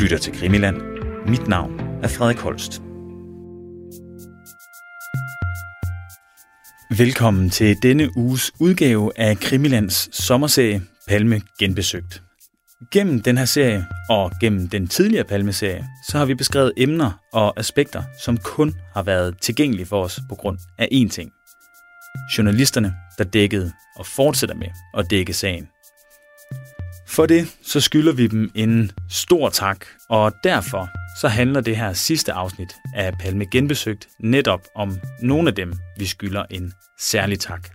lytter til Krimiland. Mit navn er Frederik Holst. Velkommen til denne uges udgave af Krimilands sommerserie Palme Genbesøgt. Gennem den her serie og gennem den tidligere Palme-serie, så har vi beskrevet emner og aspekter, som kun har været tilgængelige for os på grund af én ting. Journalisterne, der dækkede og fortsætter med at dække sagen. For det så skylder vi dem en stor tak, og derfor så handler det her sidste afsnit af Palme Genbesøgt netop om nogle af dem, vi skylder en særlig tak.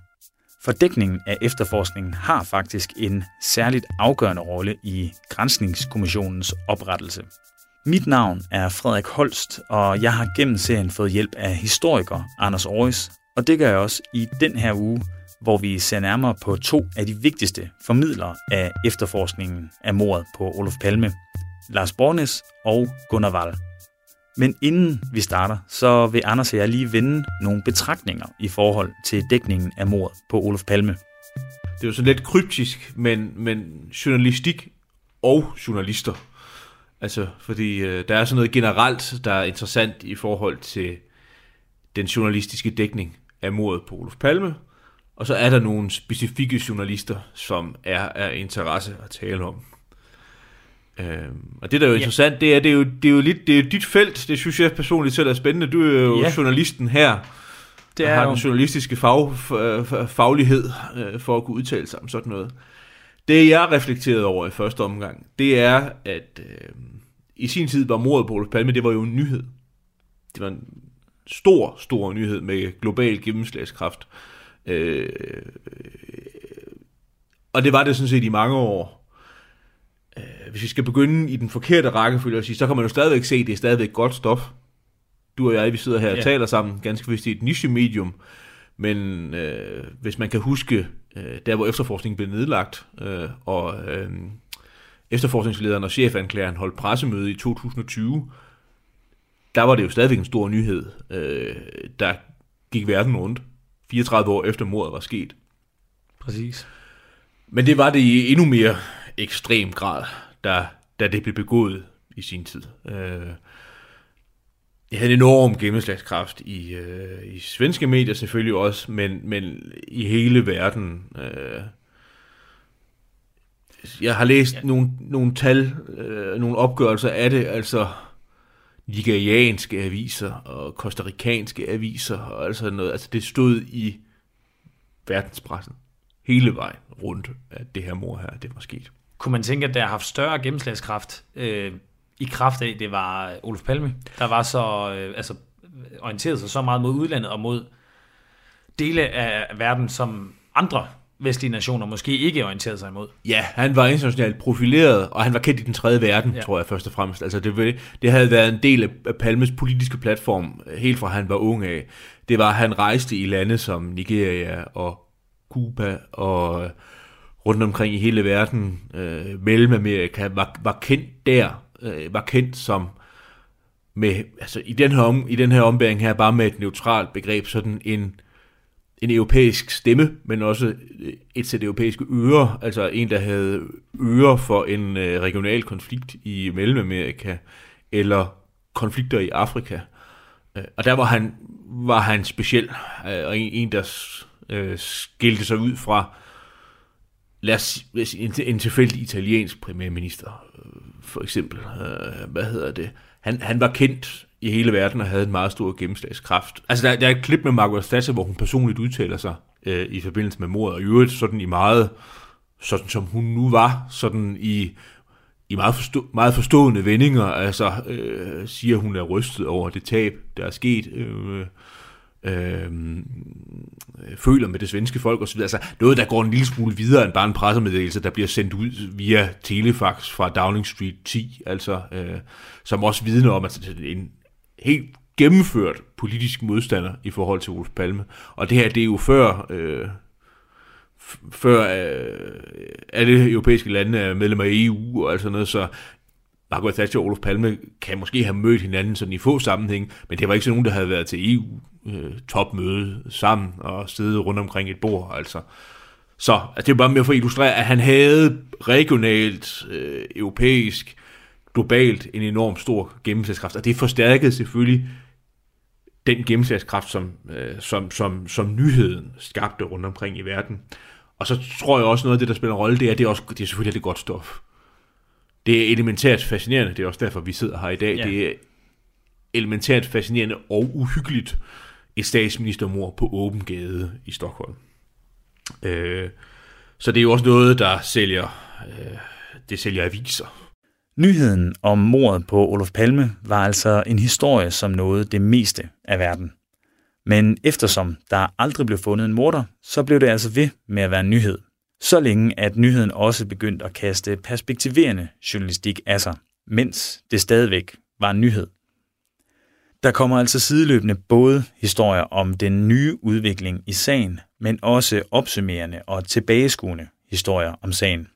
For dækningen af efterforskningen har faktisk en særligt afgørende rolle i Grænsningskommissionens oprettelse. Mit navn er Frederik Holst, og jeg har gennem serien fået hjælp af historiker Anders Aarhus, og det gør jeg også i den her uge, hvor vi ser nærmere på to af de vigtigste formidlere af efterforskningen af mordet på Olof Palme, Lars Bornes og Gunnar Wall. Men inden vi starter, så vil Anders og jeg lige vende nogle betragtninger i forhold til dækningen af mordet på Olof Palme. Det er jo sådan lidt kryptisk, men, men journalistik og journalister. Altså, fordi øh, der er sådan noget generelt, der er interessant i forhold til den journalistiske dækning af mordet på Olof Palme, og så er der nogle specifikke journalister, som er af interesse at tale om. Øhm, og det, der er jo ja. interessant, det er, det er jo, det er jo lidt, det er dit felt, det synes jeg personligt selv er spændende. Du er jo ja. journalisten her, det er har jo. den journalistiske fag, faglighed øh, for at kunne udtale sig om sådan noget. Det jeg reflekterede over i første omgang, det er, at øh, i sin tid var mordet på Olof Palme, det var jo en nyhed. Det var en stor, stor nyhed med global gennemslagskraft. Øh, og det var det sådan set i mange år. Øh, hvis vi skal begynde i den forkerte rækkefølge og sige, så kan man jo stadigvæk se, at det er stadigvæk godt stof. Du og jeg, vi sidder her og ja. taler sammen, ganske vist i et niche-medium, men øh, hvis man kan huske, øh, der hvor efterforskningen blev nedlagt, øh, og øh, efterforskningslederen og chefanklageren holdt pressemøde i 2020, der var det jo stadigvæk en stor nyhed, øh, der gik verden rundt. 34 år efter mordet var sket. Præcis. Men det var det i endnu mere ekstrem grad, da, da det blev begået i sin tid. Øh, jeg havde en enorm gennemslagskraft i, øh, i svenske medier selvfølgelig også, men, men i hele verden. Øh, jeg har læst ja. nogle, nogle tal, øh, nogle opgørelser af det, altså nigerianske aviser og kostarikanske aviser og altså noget. Altså det stod i verdenspressen hele vejen rundt, at det her mor her, det var sket. Kunne man tænke, at det har haft større gennemslagskraft øh, i kraft af, det var Olof Palme, der var så, øh, altså orienteret sig så meget mod udlandet og mod dele af verden, som andre vestlige nationer måske ikke orienterede sig imod. Ja, han var internationalt profileret, og han var kendt i den tredje verden, ja. tror jeg først og fremmest. Altså det, det havde været en del af Palmes politiske platform, helt fra han var ung af. Det var, at han rejste i lande som Nigeria og Cuba og rundt omkring i hele verden, øh, Mellemamerika, var, var kendt der, øh, var kendt som med, altså i den her, om, i den her ombæring her, bare med et neutralt begreb, sådan en en europæisk stemme, men også et sæt europæiske ører, altså en, der havde ører for en øh, regional konflikt i Mellemamerika, eller konflikter i Afrika. Øh, og der var han, var han speciel, øh, og en, en der øh, skilte sig ud fra lad os, en, en tilfældig italiensk premierminister, øh, for eksempel. Øh, hvad hedder det? Han, han var kendt i hele verden og havde en meget stor gennemslagskraft. Altså, der, der er et klip med Margaret Thatcher, hvor hun personligt udtaler sig øh, i forbindelse med mordet, og i øvrigt sådan i meget, sådan som hun nu var, sådan i, i meget, forstå, meget forstående vendinger, altså øh, siger, hun er rystet over det tab, der er sket, øh, øh, føler med det svenske folk osv. Altså noget, der går en lille smule videre end bare en pressemeddelelse, der bliver sendt ud via telefax fra Downing Street 10, altså øh, som også vidner om, at en, helt gennemført politisk modstander i forhold til Olof Palme. Og det her, det er jo før, øh, før øh, alle europæiske lande er medlemmer af EU og alt sådan noget, så Margaret Thatcher og Olof Palme kan måske have mødt hinanden sådan i få sammenhæng, men det var ikke sådan nogen, der havde været til EU-topmøde øh, sammen og siddet rundt omkring et bord, altså. Så altså, det er bare mere for at illustrere, at han havde regionalt, øh, europæisk globalt en enorm stor gennemslagskraft, og det forstærkede selvfølgelig den gennemslagskraft, som, øh, som, som, som nyheden skabte rundt omkring i verden. Og så tror jeg også noget af det, der spiller en rolle, det er, det er, også, det er selvfølgelig det godt stof. Det er elementært fascinerende, det er også derfor, vi sidder her i dag. Ja. Det er elementært fascinerende og uhyggeligt et statsministermord på åben gade i Stockholm. Øh, så det er jo også noget, der sælger, øh, det sælger aviser. Nyheden om mordet på Olof Palme var altså en historie, som nåede det meste af verden. Men eftersom der aldrig blev fundet en morder, så blev det altså ved med at være en nyhed. Så længe at nyheden også begyndte at kaste perspektiverende journalistik af sig, mens det stadigvæk var en nyhed. Der kommer altså sideløbende både historier om den nye udvikling i sagen, men også opsummerende og tilbageskuende historier om sagen.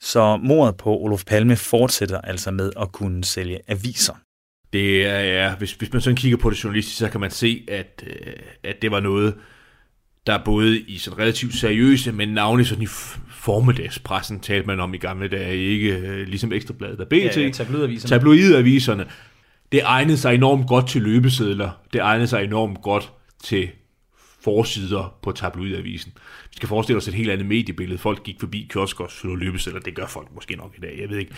Så mordet på Olof Palme fortsætter altså med at kunne sælge aviser. Det er, ja, hvis, hvis man sådan kigger på det journalistisk, så kan man se, at, øh, at det var noget, der både i sådan relativt seriøse, men navnlig sådan i formiddagspressen talte man om i gamle dage, ikke øh, ligesom Ekstrabladet og BT. Ja, ja, tabloidaviserne. Tabloidaviserne. Det egnede sig enormt godt til løbesedler. Det egnede sig enormt godt til forsider på tabloidavisen. Vi skal forestille os et helt andet mediebillede. Folk gik forbi kiosker og slog løbesedler. Det gør folk måske nok i dag, jeg ved ikke.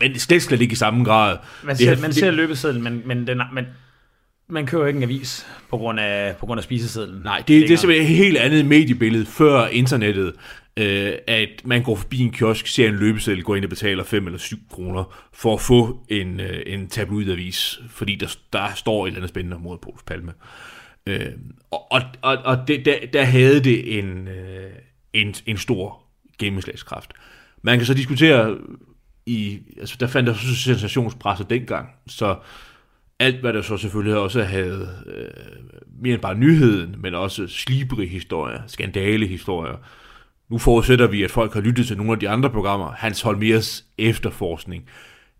Men det slet slet ikke i samme grad. Man ser, det, man ser løbesedlen, men, men, den, men man køber ikke en avis på grund af, på grund af spisesedlen. Nej, det, det er simpelthen et helt andet mediebillede før internettet. Øh, at man går forbi en kiosk, ser en løbeseddel, går ind og betaler 5 eller 7 kroner for at få en, øh, en tabloidavis, fordi der, der står et eller andet spændende mod Pols Palme. Øh, Øhm, og og, og det, der, der havde det en, øh, en, en stor gennemslagskraft. Man kan så diskutere i, altså der fandt der så sensationspresse dengang, så alt hvad der så selvfølgelig også havde øh, mere end bare nyheden, men også slibrige historier, skandalehistorier. Nu forudsætter vi, at folk har lyttet til nogle af de andre programmer. Hans Holmers efterforskning,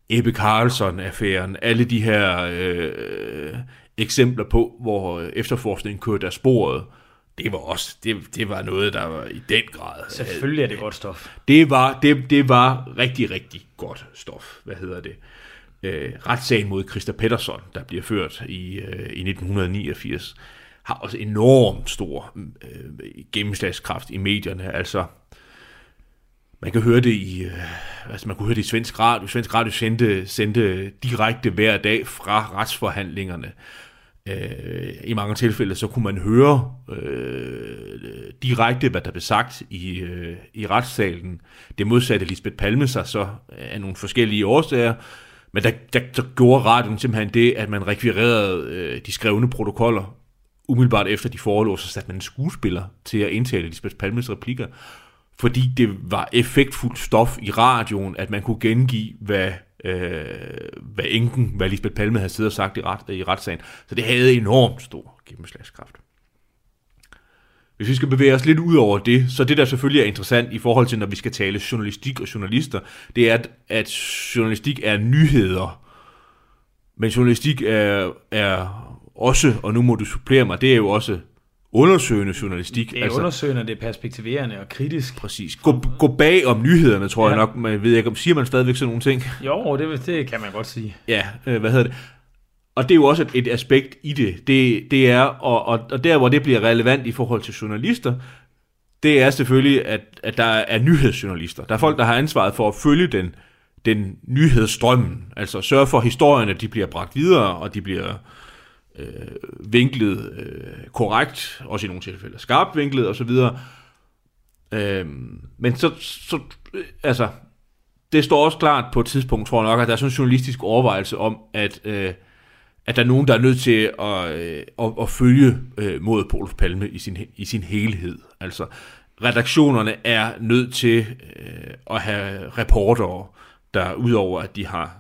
Ebbe Carlson-affæren, alle de her øh, eksempler på, hvor efterforskningen kørte af sporet, det var også det, det var noget, der var i den grad. Selvfølgelig er det godt stof. Det var, det, det var rigtig, rigtig godt stof. Hvad hedder det? Øh, retssagen mod Christa Pettersson, der bliver ført i, øh, i 1989, har også enormt stor øh, gennemslagskraft i medierne. Altså, man kan høre det i, øh, altså man kunne høre det i svensk radio. Svensk radio sendte, sendte direkte hver dag fra retsforhandlingerne øh, i mange tilfælde, så kunne man høre øh, direkte, hvad der blev sagt i, øh, i retssalen. Det modsatte Lisbeth Palme sig så af nogle forskellige årsager, men der, der, der gjorde radioen simpelthen det, at man rekvirerede øh, de skrevne protokoller. Umiddelbart efter de forelå, så satte man en skuespiller til at indtale Lisbeth Palmes replikker, fordi det var effektfuldt stof i radioen, at man kunne gengive, hvad øh, hvad enken, hvad Lisbeth Palme havde siddet og sagt i, ret, i retssagen. Så det havde enormt stor gennemslagskraft. Hvis vi skal bevæge os lidt ud over det, så det der selvfølgelig er interessant i forhold til, når vi skal tale journalistik og journalister, det er, at, at journalistik er nyheder. Men journalistik er, er også, og nu må du supplere mig, det er jo også undersøgende journalistik. Det er altså, undersøgende, det er perspektiverende og kritisk. Præcis. Gå, gå bag om nyhederne, tror ja. jeg nok. Man ved ikke, om siger man stadigvæk sådan nogle ting? Jo, det, det kan man godt sige. Ja, øh, hvad hedder det? Og det er jo også et, et aspekt i det. Det, det er, og, og, og der hvor det bliver relevant i forhold til journalister, det er selvfølgelig, at, at der er nyhedsjournalister. Der er folk, der har ansvaret for at følge den, den nyhedsstrømmen. Altså sørge for, at historierne de bliver bragt videre, og de bliver øh, vinklet øh, korrekt, også i nogle tilfælde skarpt vinklet osv. Øh, men så, så øh, altså, det står også klart på et tidspunkt, tror jeg nok, at der er sådan en journalistisk overvejelse om, at, øh, at der er nogen, der er nødt til at, øh, at, at følge øh, mod Polf Palme i sin, i sin helhed. Altså, redaktionerne er nødt til øh, at have reportere, der udover at de har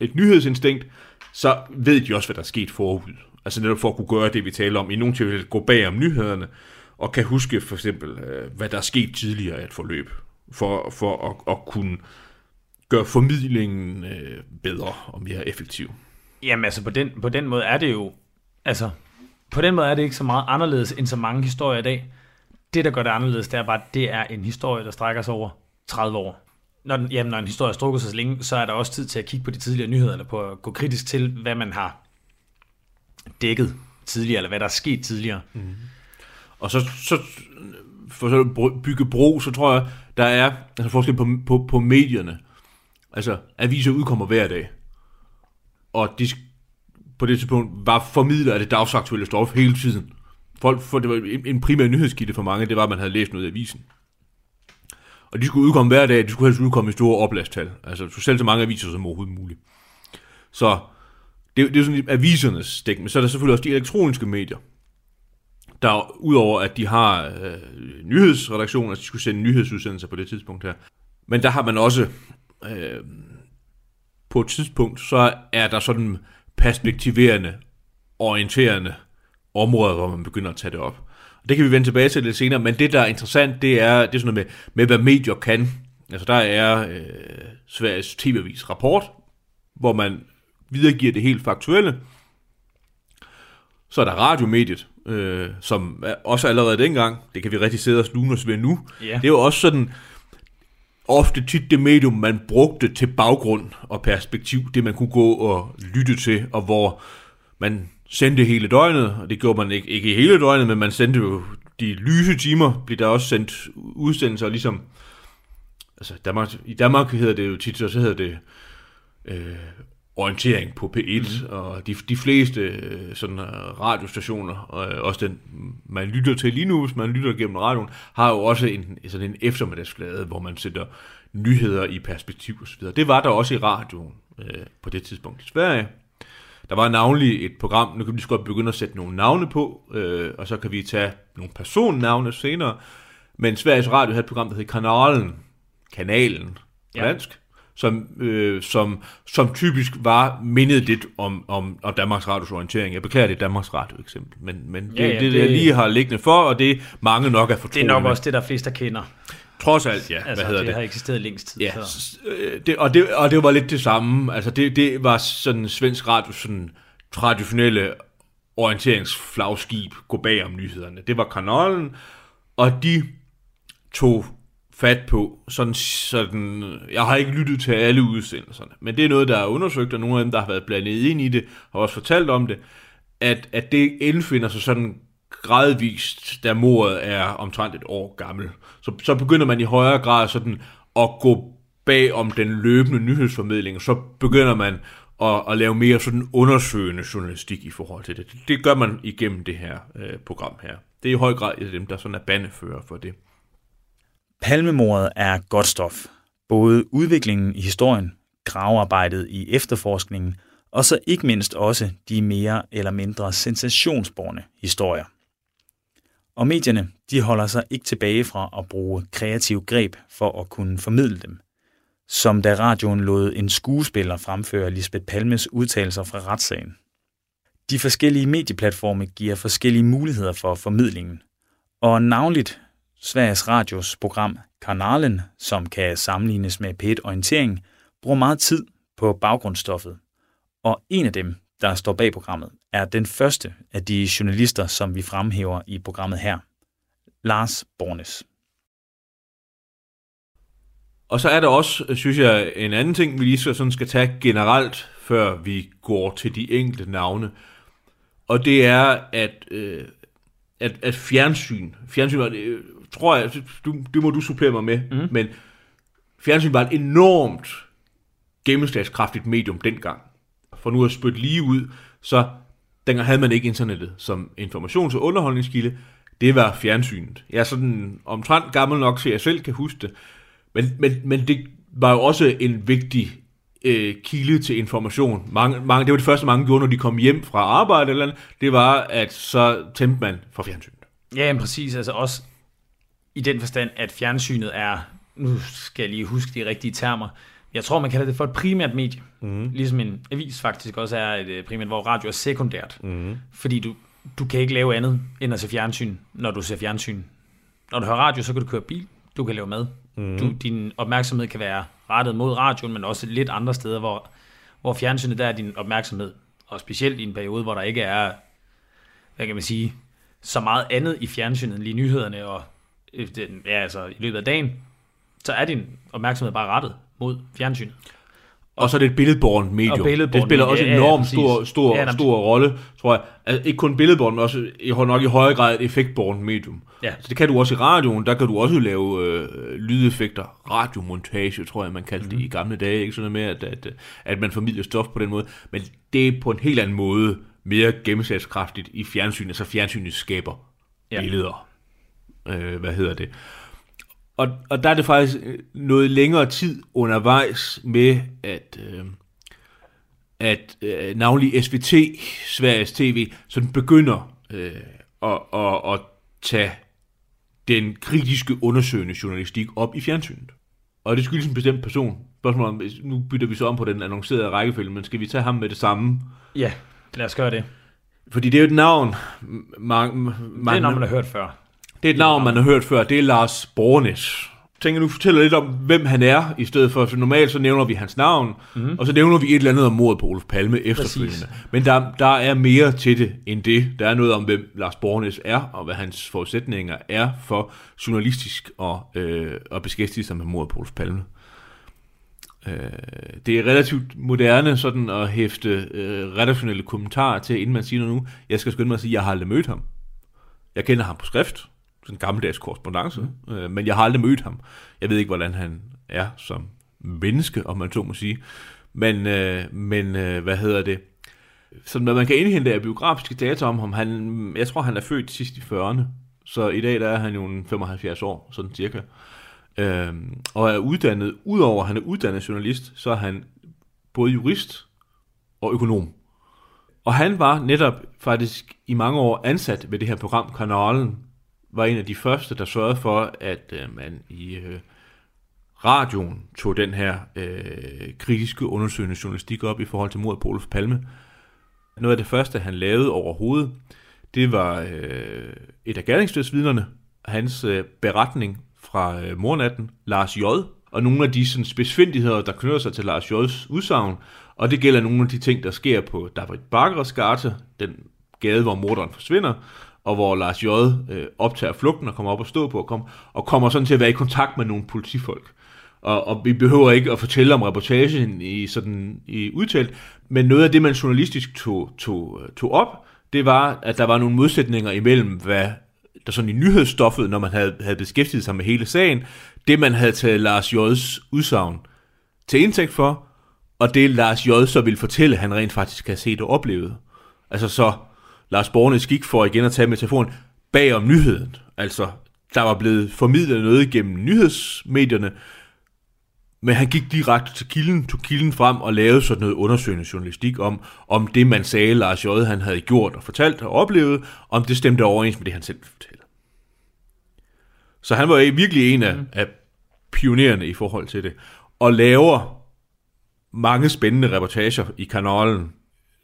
et nyhedsinstinkt, så ved de også, hvad der er sket forud. Altså netop for at kunne gøre det, vi taler om. I nogle tilfælde gå bag om nyhederne, og kan huske for eksempel, øh, hvad der er sket tidligere i et forløb, for, for at, at kunne gøre formidlingen øh, bedre og mere effektiv. Jamen altså, på den, på den måde er det jo, altså, på den måde er det ikke så meget anderledes end så mange historier i dag. Det, der gør det anderledes, det er bare, at det er en historie, der strækker sig over 30 år. når, den, jamen, når en historie strukker sig så længe, så er der også tid til at kigge på de tidligere nyheder, eller på at gå kritisk til, hvad man har dækket tidligere, eller hvad der er sket tidligere. Mm. Og så, så for så at bygge bro, så tror jeg, der er altså forskel på, på, på medierne. Altså, aviser udkommer hver dag. Og de på det tidspunkt var formidler af det dagsaktuelle stof hele tiden. Folk, for det var en primær nyhedskilde for mange, det var, at man havde læst noget i avisen. Og de skulle udkomme hver dag, de skulle helst udkomme i store oplastal. Altså, så selv så mange aviser som overhovedet muligt. Så det, det er sådan avisernes dæk, men så er der selvfølgelig også de elektroniske medier, der udover at de har øh, nyhedsredaktioner, altså de skulle sende nyhedsudsendelser på det tidspunkt her, men der har man også øh, på et tidspunkt, så er der sådan perspektiverende, orienterende områder, hvor man begynder at tage det op. Og det kan vi vende tilbage til lidt senere, men det, der er interessant, det er, det er sådan noget med, med hvad medier kan. Altså der er øh, Sveriges TV-avis rapport, hvor man videregiver det helt faktuelle. Så er der radiomediet, øh, som også allerede dengang, det kan vi rigtig sidde og slune os ved nu, yeah. det er jo også sådan, ofte tit det medium, man brugte til baggrund og perspektiv, det man kunne gå og lytte til, og hvor man sendte hele døgnet, og det gjorde man ikke, ikke hele døgnet, men man sendte jo de lyse timer, blev der også sendt udsendelser, ligesom, altså Danmark, i Danmark hedder det jo tit, så hedder det øh, orientering på P1, mm. og de, de fleste øh, sådan uh, radiostationer, og uh, også den, man lytter til lige nu, hvis man lytter gennem radioen, har jo også en, sådan en eftermiddagsflade, hvor man sætter nyheder i perspektiv osv. Det var der også i radioen uh, på det tidspunkt i Sverige. Der var navnlig et program, nu kan vi lige godt begynde at sætte nogle navne på, uh, og så kan vi tage nogle personnavne senere, men Sveriges Radio havde et program, der hed Kanalen, Kanalen på ja. dansk, som, øh, som, som typisk var mindet lidt om, om, om Danmarks Radios orientering. Jeg beklager det Danmarks Radio eksempel, men, men det, ja, ja, det, det, jeg lige har liggende for, og det mange nok er fortrolige Det er nok også det, der flest der kender. Trods alt, ja. Altså, hvad hedder det? Det har eksisteret længst tid. Ja, øh, det, og, det, og det var lidt det samme. Altså, det, det var sådan svensk radio, sådan traditionelle orienteringsflagskib, gå bag om nyhederne. Det var kanalen, og de tog fat på. Sådan, sådan, jeg har ikke lyttet til alle udsendelserne, men det er noget, der er undersøgt, og nogle af dem, der har været blandet ind i det, har også fortalt om det, at, at det indfinder sig sådan gradvist, da mordet er omtrent et år gammel. Så, så begynder man i højere grad sådan at gå bag om den løbende nyhedsformidling, så begynder man at, at lave mere sådan undersøgende journalistik i forhold til det. Det gør man igennem det her øh, program her. Det er i høj grad dem, der sådan er bandefører for det. Palmemordet er godt stof. Både udviklingen i historien, gravearbejdet i efterforskningen, og så ikke mindst også de mere eller mindre sensationsborne historier. Og medierne, de holder sig ikke tilbage fra at bruge kreative greb for at kunne formidle dem. Som da radioen lod en skuespiller fremføre Lisbeth Palmes udtalelser fra retssagen. De forskellige medieplatforme giver forskellige muligheder for formidlingen, og navnligt Sveriges Radios program Kanalen, som kan sammenlignes med p Orientering, bruger meget tid på baggrundsstoffet. Og en af dem, der står bag programmet, er den første af de journalister, som vi fremhæver i programmet her. Lars Bornes. Og så er der også, synes jeg, en anden ting, vi lige så sådan skal tage generelt, før vi går til de enkelte navne. Og det er, at, øh, at, at fjernsyn, fjernsyn tror jeg, du, det må du supplere mig med, mm. men fjernsyn var et enormt gennemslagskraftigt medium dengang. For nu at spytte lige ud, så dengang havde man ikke internettet som informations- og underholdningskilde. Det var fjernsynet. Jeg er sådan omtrent gammel nok, så jeg selv kan huske det. Men, men, men det var jo også en vigtig øh, kilde til information. Mange, mange, det var det første, mange gjorde, når de kom hjem fra arbejde eller andet. Det var, at så tændte man for fjernsynet. Ja, præcis. Altså også i den forstand, at fjernsynet er, nu skal jeg lige huske de rigtige termer, jeg tror, man kalder det for et primært medie. Mm. Ligesom en avis faktisk også er et øh, primært, hvor radio er sekundært. Mm. Fordi du, du kan ikke lave andet end at se fjernsyn, når du ser fjernsyn. Når du hører radio, så kan du køre bil, du kan lave mad. Mm. Du, din opmærksomhed kan være rettet mod radioen, men også lidt andre steder, hvor, hvor fjernsynet, der er din opmærksomhed. Og specielt i en periode, hvor der ikke er, hvad kan man sige, så meget andet i fjernsynet end lige nyhederne og ja, altså, i løbet af dagen, så er din opmærksomhed bare rettet mod fjernsynet. Og så er det et billedbårent medium. Og det spiller også en ja, ja, enormt præcis. stor, stor, Ja, ja, stor rolle, tror jeg. Altså, ikke kun billedbårent, men også i, nok i højere grad et effektbårent medium. Ja. Så det kan du også i radioen. Der kan du også lave øh, lydeffekter. Radiomontage, tror jeg, man kaldte Mhm. det i gamle dage. Ikke sådan noget med, at, at, at man formidler stof på den måde. Men det er på en helt anden måde mere gennemslagskraftigt i fjernsynet. Altså fjernsynet skaber Ja. ja. billeder. Øh, hvad hedder det? Og, og der er det faktisk øh, noget længere tid undervejs med, at, øh, at øh, navnlig SVT, Sveriges TV, sådan begynder øh, at, at, at tage den kritiske undersøgende journalistik op i fjernsynet. Og det skyldes en bestemt person. Spørgsmålet om, nu bytter vi så om på den annoncerede rækkefølge, men skal vi tage ham med det samme? Ja, lad os gøre det. Fordi det er jo et navn, man, man, Det er noget, man har hørt før. Det er et navn, man har hørt før. Det er Lars Bornes. Jeg tænker, nu fortæller lidt om, hvem han er, i stedet for, for normalt så nævner vi hans navn, mm-hmm. og så nævner vi et eller andet om mordet på Olof Palme efterfølgende. Men der, der er mere til det end det. Der er noget om, hvem Lars Bornes er, og hvad hans forudsætninger er for journalistisk at, øh, at beskæftige sig med mordet på Olof Palme. Øh, det er relativt moderne sådan at hæfte øh, redaktionelle kommentarer til, inden man siger noget nu. Jeg skal skynde mig at sige, at jeg har aldrig mødt ham. Jeg kender ham på skrift, en gammeldags korrespondence, mm. øh, men jeg har aldrig mødt ham. Jeg ved ikke, hvordan han er som menneske, om man så må sige. Men, øh, men øh, hvad hedder det? Sådan hvad man kan indhente af biografiske data om ham, han, jeg tror, han er født sidst i 40'erne, så i dag der er han jo 75 år, sådan cirka. Øhm, og er uddannet, udover at han er uddannet journalist, så er han både jurist og økonom. Og han var netop faktisk i mange år ansat ved det her program, Kanalen, var en af de første, der sørgede for, at øh, man i øh, radioen tog den her øh, kritiske undersøgende journalistik op i forhold til mordet på Olof Palme. Noget af det første, han lavede overhovedet, det var øh, et af gerningsdødsvidnerne, hans øh, beretning fra øh, mornatten, Lars J., og nogle af de sådan, spidsfindigheder, der knytter sig til Lars J's udsagn, og det gælder nogle af de ting, der sker på David Barkeres gate, den gade, hvor morderen forsvinder, og hvor Lars J. Øh, optager flugten og kommer op og stå på og, kom, og kommer sådan til at være i kontakt med nogle politifolk. Og, og vi behøver ikke at fortælle om reportagen i sådan i udtalt, men noget af det, man journalistisk tog, tog, øh, tog op, det var, at der var nogle modsætninger imellem, hvad der sådan i nyhedsstoffet, når man havde, havde beskæftiget sig med hele sagen, det man havde taget Lars J.'s udsagn til indtægt for, og det Lars J. så ville fortælle, han rent faktisk havde set og oplevet. Altså så Lars Bornes gik for igen at tage metaforen bag om nyheden. Altså, der var blevet formidlet noget gennem nyhedsmedierne, men han gik direkte til kilden, tog kilden frem og lavede sådan noget undersøgende journalistik om, om det, man sagde, Lars J. han havde gjort og fortalt og oplevet, om det stemte overens med det, han selv fortælle. Så han var virkelig en af, mm. af pionerende i forhold til det, og laver mange spændende reportager i kanalen.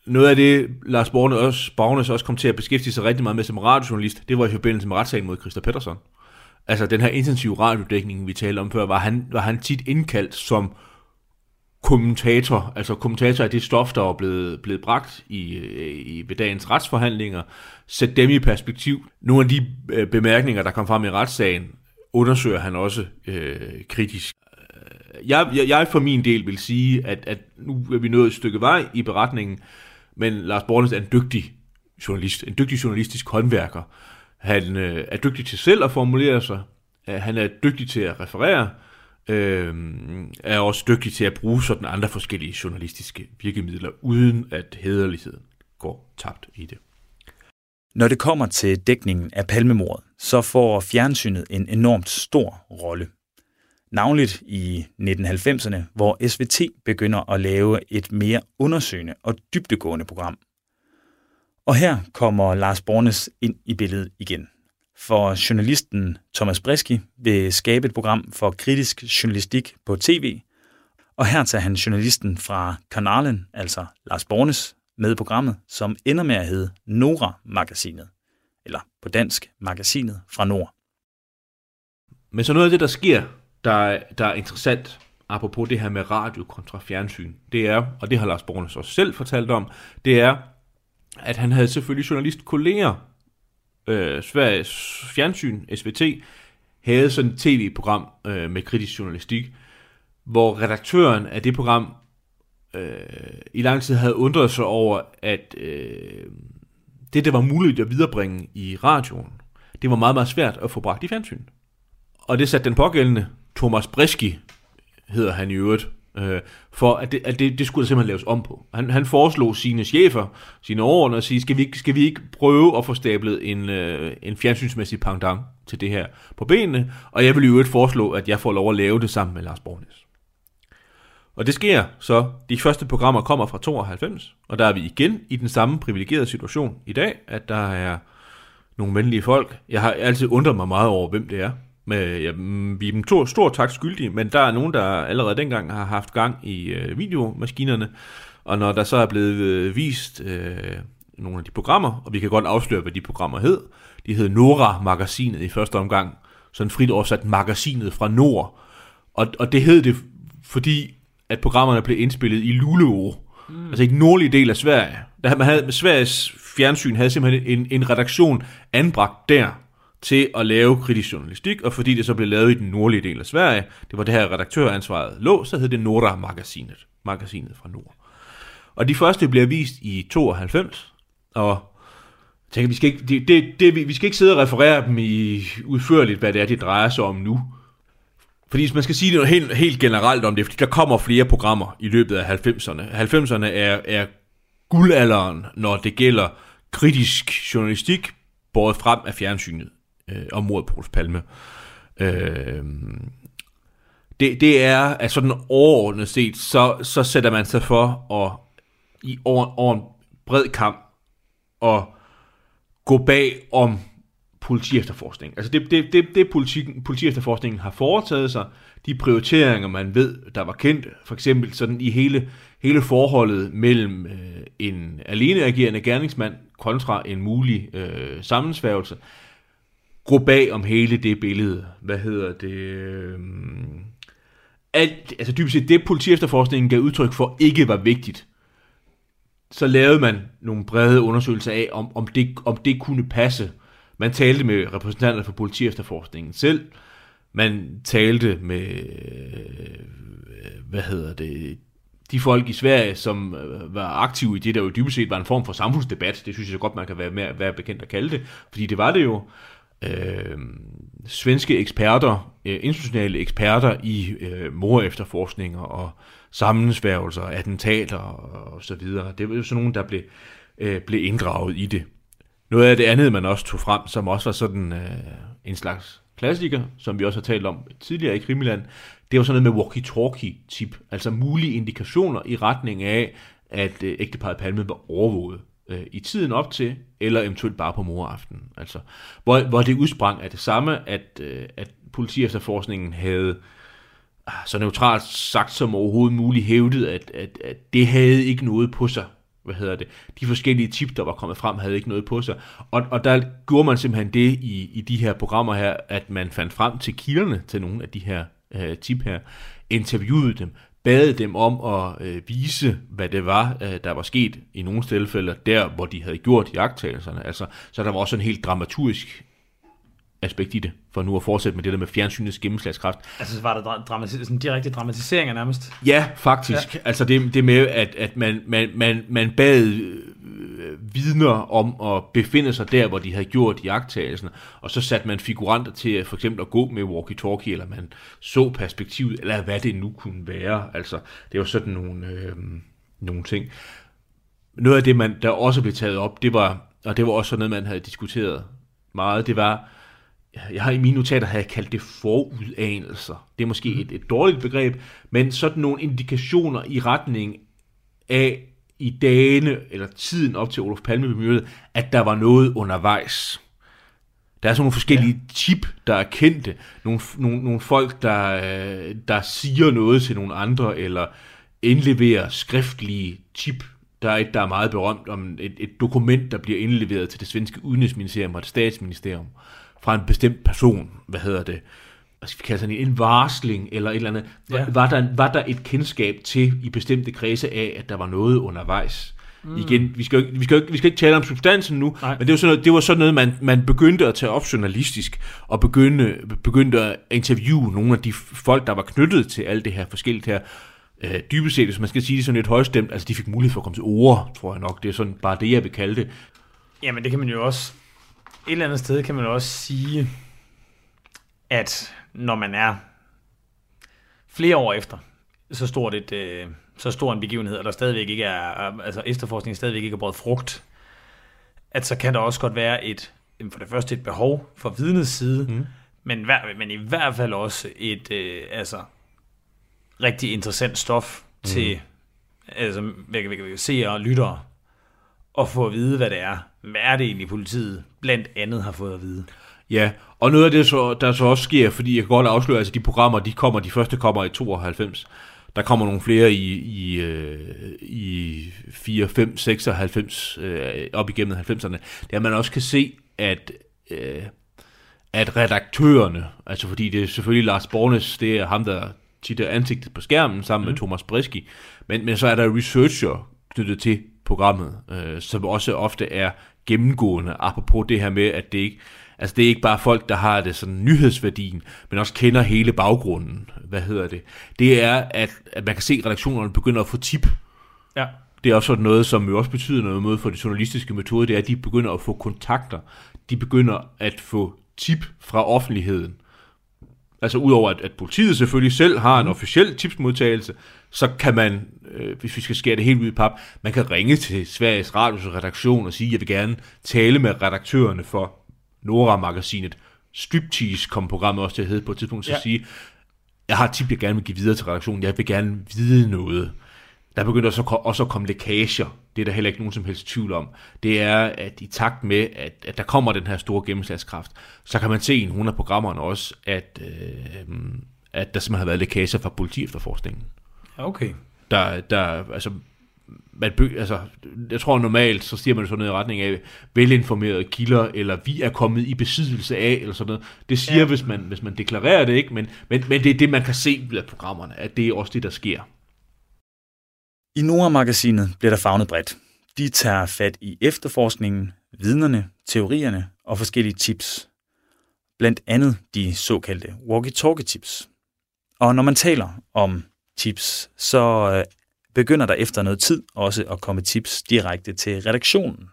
Noget af det, Lars Borne også, Bagnes også kom til at beskæftige sig rigtig meget med som radiojournalist, det var i forbindelse med retssagen mod Christa Pettersson. Altså den her intensive radiodækning, vi talte om før, var han, var han tit indkaldt som kommentator, altså kommentator af det stof, der var blevet, blevet bragt i, i, ved dagens retsforhandlinger, sæt dem i perspektiv. Nogle af de øh, bemærkninger, der kom frem i retssagen, undersøger han også øh, kritisk. Øh, jeg, jeg, jeg for min del vil sige, at, at nu er vi nået et stykke vej i beretningen, men Lars Bornes er en dygtig journalist, en dygtig journalistisk håndværker. Han øh, er dygtig til selv at formulere sig, øh, han er dygtig til at referere, øh, er også dygtig til at bruge sådan andre forskellige journalistiske virkemidler, uden at hederligheden går tabt i det. Når det kommer til dækningen af palmemordet, så får fjernsynet en enormt stor rolle. Navnligt i 1990'erne, hvor SVT begynder at lave et mere undersøgende og dybdegående program. Og her kommer Lars Bornes ind i billedet igen. For journalisten Thomas Briski vil skabe et program for kritisk journalistik på tv, og her tager han journalisten fra kanalen, altså Lars Bornes, med i programmet, som ender med at hedde Nora-magasinet, eller på dansk Magasinet fra Nord. Men så noget af det, der sker, der, der er interessant, apropos det her med radio kontra fjernsyn, det er, og det har Lars Bornes også selv fortalt om, det er, at han havde selvfølgelig journalistkolleger, øh, Sveriges fjernsyn, SVT, havde sådan et tv-program øh, med kritisk journalistik, hvor redaktøren af det program øh, i lang tid havde undret sig over, at øh, det, der var muligt at viderebringe i radioen, det var meget, meget svært at få bragt i fjernsyn. Og det satte den pågældende, Thomas Breski, hedder han i øvrigt, øh, for at, det, at det, det skulle der simpelthen laves om på. Han, han foreslog sine chefer, sine overordnede, at sige, skal vi, skal vi ikke prøve at få stablet en, øh, en fjernsynsmæssig pendant til det her på benene, og jeg vil i øvrigt foreslå, at jeg får lov at lave det sammen med Lars Borgnes. Og det sker så, de første programmer kommer fra 92, og der er vi igen i den samme privilegerede situation i dag, at der er nogle venlige folk. Jeg har altid undret mig meget over, hvem det er. Med, ja, mm, vi er dem to stor tak skyldige, men der er nogen, der allerede dengang har haft gang i øh, videomaskinerne, og når der så er blevet øh, vist øh, nogle af de programmer, og vi kan godt afsløre, hvad de programmer hed, de hed Nora-magasinet i første omgang, sådan frit oversat magasinet fra Nord, og, og det hed det, fordi at programmerne blev indspillet i Luleå, mm. altså i den nordlige del af Sverige. Der man havde, Sveriges fjernsyn havde simpelthen en, en redaktion anbragt der til at lave kritisk journalistik, og fordi det så blev lavet i den nordlige del af Sverige, det var det her redaktøransvaret lå, så hed det Nora-magasinet, magasinet fra Nord. Og de første bliver vist i 92, og jeg tænker, vi skal ikke, det, det, det, vi skal ikke sidde og referere dem i udførligt, hvad det er, det drejer sig om nu. Fordi hvis man skal sige noget helt, helt generelt om det, fordi der kommer flere programmer i løbet af 90'erne. 90'erne er, er guldalderen, når det gælder kritisk journalistik, båret frem af fjernsynet øh, om mordet på Palme. Øh, det, det er, at sådan overordnet set, så, så sætter man sig for at i over, over en bred kamp og gå bag om politi efterforskning. Altså det, det, det, det politi, politi efterforskningen har foretaget sig, de prioriteringer, man ved, der var kendt, for eksempel sådan i hele, hele forholdet mellem øh, en aleneagerende gerningsmand kontra en mulig øh, sammensværgelse, gå bag om hele det billede. Hvad hedder det? Øh, alt, altså dybest set det, politiefterforskningen gav udtryk for, ikke var vigtigt. Så lavede man nogle brede undersøgelser af, om, om, det, om det kunne passe man talte med repræsentanter for politiefterforskningen selv. Man talte med, øh, hvad hedder det, de folk i Sverige, som øh, var aktive i det, der jo dybest set var en form for samfundsdebat. Det synes jeg godt, man kan være, mere, være bekendt at kalde det. Fordi det var det jo. Øh, svenske eksperter, øh, internationale eksperter i øh, mor efterforskninger og sammensværgelser, attentater og så videre. Det var jo sådan nogen, der blev, øh, blev inddraget i det. Noget af det andet, man også tog frem, som også var sådan øh, en slags klassiker, som vi også har talt om tidligere i Krimiland, det var sådan noget med walkie-talkie-tip, altså mulige indikationer i retning af, at øh, ægteparet Palme var overvåget øh, i tiden op til, eller eventuelt bare på moraften. Altså, hvor, hvor det udsprang af det samme, at, øh, at politiefterforskningen havde ah, så neutralt sagt som overhovedet muligt hævdet, at, at, at det havde ikke noget på sig hvad hedder det, de forskellige tip, der var kommet frem, havde ikke noget på sig. Og, og der gjorde man simpelthen det i, i de her programmer her, at man fandt frem til kilderne til nogle af de her øh, tip her, interviewede dem, bad dem om at øh, vise, hvad det var, øh, der var sket i nogle tilfælde, der hvor de havde gjort jagttagelserne. Altså, så der var også en helt dramaturgisk aspekt i det, for nu at fortsætte med det der med fjernsynets gennemslagskraft. Altså var der dramatis- sådan direkte dramatiseringer nærmest? Ja, faktisk. Ja. Altså det, det med, at, at man, man, man, man bad øh, vidner om at befinde sig der, hvor de havde gjort jagttagelsen, og så satte man figuranter til for eksempel at gå med walkie-talkie, eller man så perspektivet, eller hvad det nu kunne være. Altså, det var sådan nogle, øh, nogle ting. Noget af det, man, der også blev taget op, det var, og det var også noget, man havde diskuteret meget, det var, jeg har i mine notater har jeg kaldt det forudanelser. Det er måske mm. et, et dårligt begreb, men sådan nogle indikationer i retning af i dagene eller tiden op til Olof Palme mødet, at der var noget undervejs. Der er sådan nogle forskellige ja. tip, der er kendte. Nogle, nogle, nogle folk, der, der siger noget til nogle andre, eller indleverer skriftlige tip. Der er et, der er meget berømt om et, et dokument, der bliver indleveret til det svenske udenrigsministerium og det statsministerium fra en bestemt person, hvad hedder det, skal vi kalde sådan en varsling eller et eller andet. Ja. Var, der, var der et kendskab til i bestemte kredse af, at der var noget undervejs? Mm. Igen, vi skal, vi, skal, vi skal ikke tale om substansen nu, Nej. men det var sådan noget, det var sådan noget man, man begyndte at tage op journalistisk, og begyndte, begyndte at interviewe nogle af de folk, der var knyttet til alt det her forskelligt her. Øh, dybest set, hvis man skal sige det sådan lidt højstemt, altså de fik mulighed for at komme til ord, tror jeg nok. Det er sådan bare det, jeg vil kalde det. Jamen det kan man jo også, et eller andet sted kan man også sige, at når man er flere år efter så stort et, øh, så stor en begivenhed, og der stadigvæk ikke er, altså efterforskningen stadigvæk ikke er brugt frugt, at så kan der også godt være et, for det første et behov for vidnets side, mm. men, men i hvert fald også et, øh, altså, rigtig interessant stof mm. til, altså, hvad, hvad, hvad, seere og lyttere, at få at vide, hvad det er. Hvad er det egentlig, politiet blandt andet har fået at vide? Ja, og noget af det, så, der så også sker, fordi jeg kan godt afsløre, at altså de programmer, de kommer, de første kommer i 92, der kommer nogle flere i, i, øh, i 4, 5, 96, øh, op igennem 90'erne, der man også kan se, at, øh, at redaktørerne, altså fordi det er selvfølgelig Lars Bornes, det er ham, der tit er ansigtet på skærmen sammen mm. med Thomas Breski, men, men så er der researcher knyttet til programmet, øh, som også ofte er gennemgående, apropos det her med, at det ikke Altså det er ikke bare folk, der har det sådan nyhedsværdien, men også kender hele baggrunden. Hvad hedder det? Det er, at, at man kan se, at redaktionerne begynder at få tip. Ja. Det er også sådan noget, som jo også betyder noget med for de journalistiske metoder, det er, at de begynder at få kontakter. De begynder at få tip fra offentligheden. Altså udover at, at politiet selvfølgelig selv har en officiel tipsmodtagelse, så kan man, øh, hvis vi skal skære det helt ud i pap, man kan ringe til Sveriges Radios redaktion og sige, at jeg vil gerne tale med redaktørerne for Nora-magasinet Striptease kom programmet også til at hedde på et tidspunkt, så ja. sige, jeg har et tip, jeg gerne vil give videre til redaktionen, jeg vil gerne vide noget. Der begynder så også at komme lækager, det er der heller ikke nogen som helst tvivl om. Det er, at i takt med, at, at der kommer den her store gennemslagskraft, så kan man se i nogle af programmerne også, at, øh, at der simpelthen har været lækager fra politi efterforskningen. Okay. Der, der, altså, man by, altså, jeg tror normalt, så siger man sådan noget i retning af velinformerede kilder, eller vi er kommet i besiddelse af, eller sådan noget. Det siger, ja. hvis, man, hvis man deklarerer det, ikke? Men, men, men det er det, man kan se af programmerne, at det er også det, der sker. I Nora-magasinet bliver der fagnet bredt. De tager fat i efterforskningen, vidnerne, teorierne og forskellige tips. Blandt andet de såkaldte walkie-talkie-tips. Og når man taler om tips, så øh, begynder der efter noget tid også at komme tips direkte til redaktionen.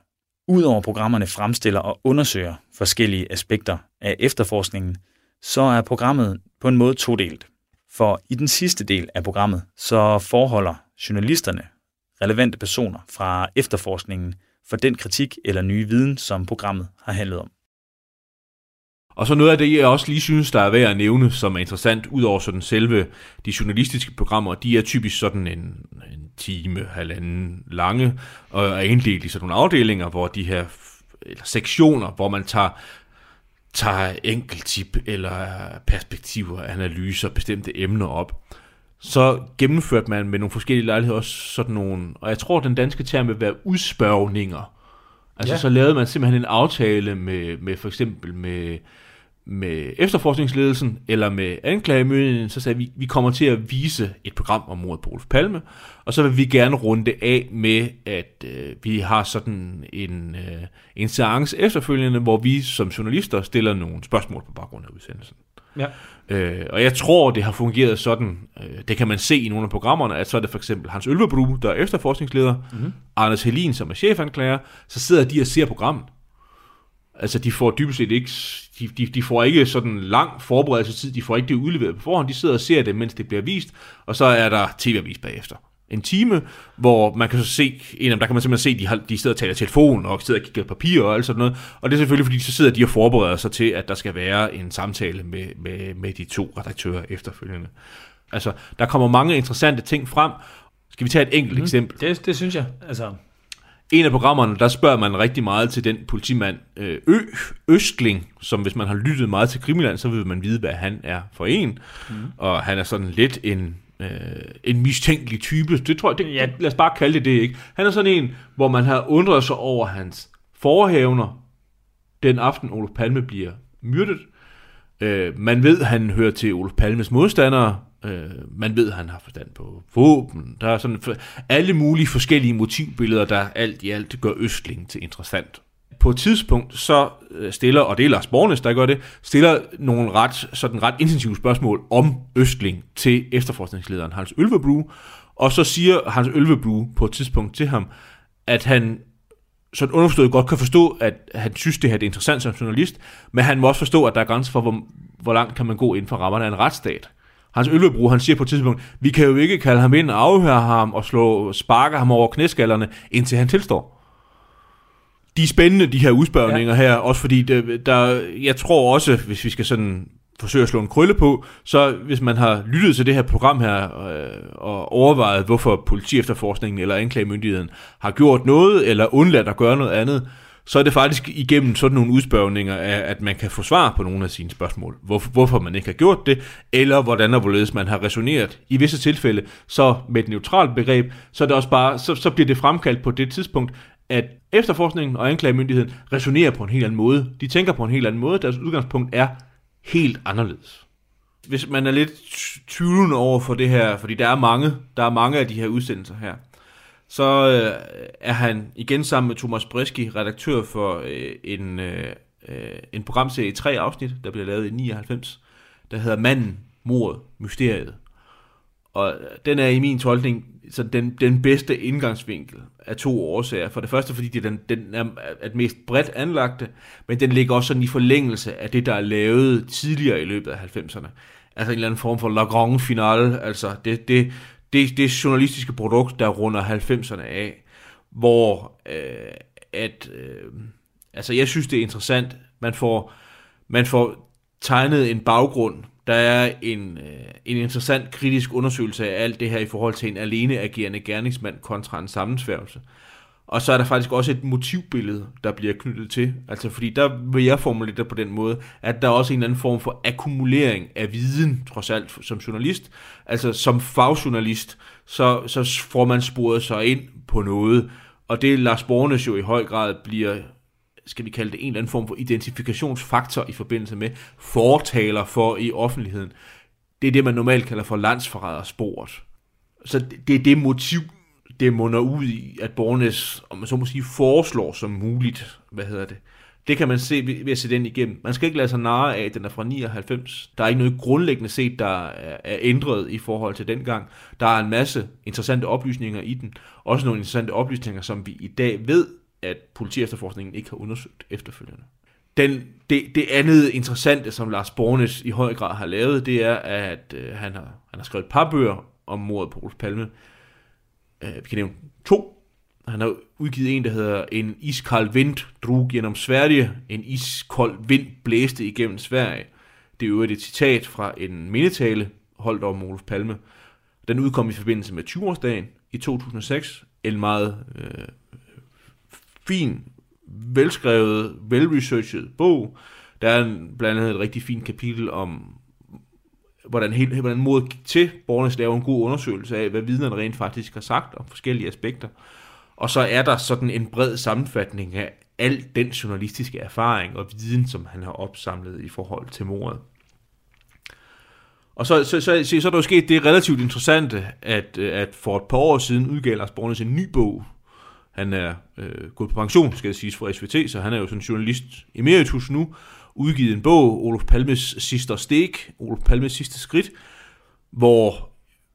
Udover programmerne fremstiller og undersøger forskellige aspekter af efterforskningen, så er programmet på en måde todelt. For i den sidste del af programmet, så forholder journalisterne relevante personer fra efterforskningen for den kritik eller nye viden, som programmet har handlet om. Og så noget af det, jeg også lige synes, der er værd at nævne, som er interessant, udover sådan selve de journalistiske programmer, de er typisk sådan en, en time, halvanden lange, og er inddelt i sådan nogle afdelinger, hvor de her eller sektioner, hvor man tager tager enkeltip eller perspektiver, analyser, bestemte emner op. Så gennemførte man med nogle forskellige lejligheder også sådan nogle, og jeg tror, den danske term vil være udspørgninger. Altså ja. så lavede man simpelthen en aftale med, med for eksempel med med efterforskningsledelsen eller med anklagemyndigheden, så sagde vi, vi kommer til at vise et program om mordet på Olof Palme, og så vil vi gerne runde det af med, at øh, vi har sådan en, øh, en seance efterfølgende, hvor vi som journalister stiller nogle spørgsmål på baggrund af udsendelsen. Ja. Øh, og jeg tror, det har fungeret sådan, øh, det kan man se i nogle af programmerne, at så er det for eksempel Hans Ølvebro, der er efterforskningsleder, mm-hmm. Anders Helin, som er chefanklager, så sidder de og ser programmet. Altså, de får dybest set ikke, de, de, de får ikke sådan lang forberedelsestid, de får ikke det udleveret på forhånd, de sidder og ser det, mens det bliver vist, og så er der tv-avis bagefter. En time, hvor man kan så se, en af der kan man simpelthen se, de, har, de sidder og taler telefon, og sidder og kigger papir og alt sådan noget, og det er selvfølgelig, fordi så sidder de og forbereder sig til, at der skal være en samtale med, med, med de to redaktører efterfølgende. Altså, der kommer mange interessante ting frem. Skal vi tage et enkelt mm, eksempel? Det, det synes jeg. Altså, en af programmerne, der spørger man rigtig meget til den politimand øh, Ø, Østling, som hvis man har lyttet meget til Krimiland, så vil man vide, hvad han er for en. Mm. Og han er sådan lidt en, øh, en mistænkelig type. Det tror jeg, det, ja. lad os bare kalde det det, ikke? Han er sådan en, hvor man har undret sig over hans forhævner den aften, Olof Palme bliver myrdet. Øh, man ved, han hører til Olof Palmes modstandere. Øh, man ved, han har forstand på våben. Der er sådan alle mulige forskellige motivbilleder, der alt i alt gør Østling til interessant. På et tidspunkt så øh, stiller, og det er Lars Bornes, der gør det, stiller nogle ret, sådan ret intensive spørgsmål om Østling til efterforskningslederen Hans Ølvebru, og så siger Hans Ølvebru på et tidspunkt til ham, at han sådan underforstået godt kan forstå, at han synes, det her er interessant som journalist, men han må også forstå, at der er grænser for, hvor, hvor langt kan man gå inden for rammerne af en retsstat. Hans Ølvebro, han siger på et tidspunkt, vi kan jo ikke kalde ham ind og afhøre ham og slå, sparke ham over knæskallerne, indtil han tilstår. De er spændende, de her udspørgninger ja. her, også fordi det, der, jeg tror også, hvis vi skal sådan forsøge at slå en krølle på, så hvis man har lyttet til det her program her øh, og overvejet, hvorfor politi efterforskningen eller anklagemyndigheden har gjort noget eller undladt at gøre noget andet, så er det faktisk igennem sådan nogle udspørgninger, at man kan få svar på nogle af sine spørgsmål. Hvorfor, hvorfor man ikke har gjort det, eller hvordan og hvorledes man har resoneret. I visse tilfælde, så med et neutralt begreb, så, er det også bare, så, så bliver det fremkaldt på det tidspunkt, at efterforskningen og anklagemyndigheden resonerer på en helt anden måde. De tænker på en helt anden måde. Deres udgangspunkt er helt anderledes. Hvis man er lidt tvivlende over for det her, fordi der er mange, der er mange af de her udsendelser her, så øh, er han igen sammen med Thomas Breski redaktør for øh, en, øh, øh en programserie i tre afsnit, der bliver lavet i 99, der hedder Manden, Mordet, Mysteriet. Og den er i min tolkning så den, den bedste indgangsvinkel af to årsager. For det første, fordi det, den, den er, er mest bredt anlagte, men den ligger også sådan i forlængelse af det, der er lavet tidligere i løbet af 90'erne. Altså en eller anden form for la grande finale, altså det, det, det, det journalistiske produkt, der runder 90'erne af, hvor øh, at, øh, altså jeg synes, det er interessant, man får, man får tegnet en baggrund der er en, øh, en interessant kritisk undersøgelse af alt det her i forhold til en alene agerende gerningsmand kontra en sammensværgelse. Og så er der faktisk også et motivbillede, der bliver knyttet til. Altså fordi der vil jeg formulere det på den måde, at der er også en anden form for akkumulering af viden, trods alt som journalist. Altså som fagjournalist, så, så får man sporet sig ind på noget. Og det Lars Bornes jo i høj grad bliver skal vi kalde det, en eller anden form for identifikationsfaktor i forbindelse med fortaler for i offentligheden. Det er det, man normalt kalder for landsforrædersporet. Så det er det motiv, det munder ud i, at Bornes, om man så må sige, foreslår som muligt, hvad hedder det, det kan man se ved at se den igennem. Man skal ikke lade sig narre af, at den er fra 99. Der er ikke noget grundlæggende set, der er ændret i forhold til dengang. Der er en masse interessante oplysninger i den. Også nogle interessante oplysninger, som vi i dag ved at politiefterforskningen ikke har undersøgt efterfølgende. Den, det, det andet interessante, som Lars Bornes i høj grad har lavet, det er, at øh, han, har, han har skrevet et par bøger om mordet på Olof Palme. Øh, vi kan nævne to. Han har udgivet en, der hedder En iskold vind drog gennem Sverige. En iskold vind blæste igennem Sverige. Det er jo et citat fra en mindetale holdt om Olof Palme. Den udkom i forbindelse med 20-årsdagen i 2006. En meget øh, fin, velskrevet, velresearchet bog. Der er blandt andet et rigtig fint kapitel om, hvordan, helt, hvordan modet gik til. Borgernes laver en god undersøgelse af, hvad vidnerne rent faktisk har sagt om forskellige aspekter. Og så er der sådan en bred sammenfatning af al den journalistiske erfaring og viden, som han har opsamlet i forhold til mordet. Og så, så, så, så, så er der jo sket det relativt interessante, at, at for et par år siden udgav Lars Bornes en ny bog, han er øh, gået på pension, skal jeg sige, fra SVT, så han er jo sådan journalist emeritus nu, udgivet en bog, Olof Palmes sidste stik, Olof Palmes sidste skridt, hvor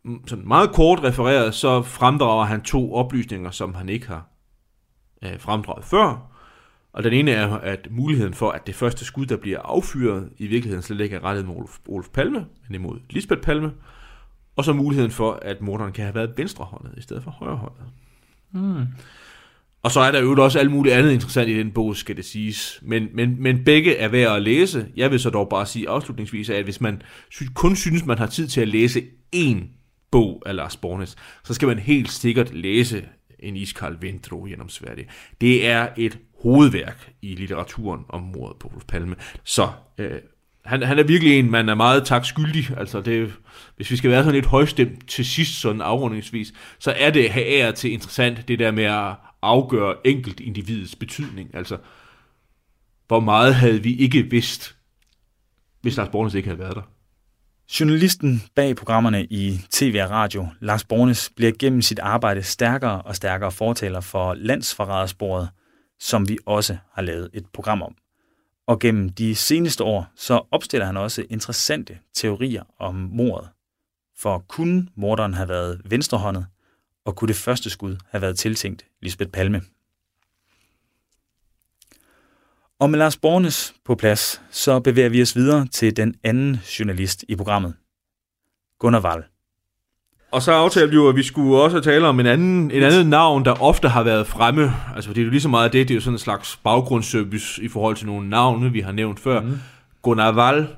mm, sådan meget kort refereret, så fremdrager han to oplysninger, som han ikke har øh, fremdraget før. Og den ene er, at muligheden for, at det første skud, der bliver affyret, i virkeligheden slet ikke er rettet mod Olof, Olof Palme, men imod Lisbeth Palme. Og så muligheden for, at morderen kan have været venstrehåndet i stedet for højrehåndet. Mm. Og så er der jo også alt muligt andet interessant i den bog, skal det siges. Men, men, men begge er værd at læse. Jeg vil så dog bare sige afslutningsvis, at hvis man kun synes, man har tid til at læse én bog af Lars Bornes, så skal man helt sikkert læse En iskald vintro gennem Sverige. Det er et hovedværk i litteraturen om mordet på Wolf Palme. Så øh, han, han er virkelig en, man er meget tak skyldig. Altså det, hvis vi skal være sådan lidt højstemt til sidst, sådan afrundingsvis, så er det her til interessant, det der med at afgøre enkelt individets betydning. Altså, hvor meget havde vi ikke vidst, hvis Lars Bornes ikke havde været der? Journalisten bag programmerne i tv og radio, Lars Bornes, bliver gennem sit arbejde stærkere og stærkere fortaler for landsforrædersporet, som vi også har lavet et program om. Og gennem de seneste år, så opstiller han også interessante teorier om mordet. For kunne morderen have været venstrehåndet, og kunne det første skud have været tiltænkt Lisbeth Palme? Og med Lars Bornes på plads, så bevæger vi os videre til den anden journalist i programmet, Gunnar Wall. Og så aftalte vi jo, at vi skulle også tale om en anden, en anden navn, der ofte har været fremme. Altså, det er jo lige så meget det, det er jo sådan en slags baggrundsservice i forhold til nogle navne, vi har nævnt før. Mm. Gunnar Wall,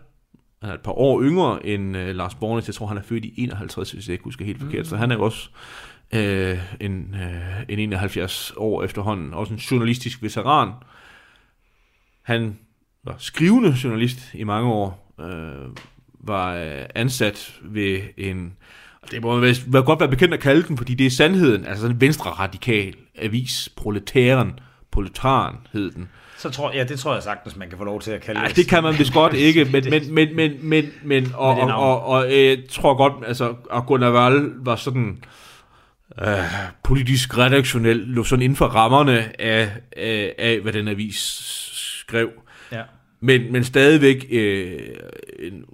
han er et par år yngre end uh, Lars Bornes. Jeg tror, han er født i 51, hvis jeg ikke husker helt forkert. Mm. Så han er jo også uh, en, uh, en 71 år efterhånden. Også en journalistisk veteran. Han var skrivende journalist i mange år. Uh, var uh, ansat ved en det må være godt være bekendt at kalde den, fordi det er sandheden, altså sådan en venstre-radikal avis, proletæren, proletaren hed den. Så tror, ja, det tror jeg sagtens, man kan få lov til at kalde ja, det. kan man vist godt ikke, men, men, men, men, men, men og, og, og, og, jeg tror godt, altså, at Gunnar Wall var sådan øh, politisk redaktionel, lå sådan inden for rammerne af, af, af hvad den avis skrev. Ja. Men, men stadigvæk øh, en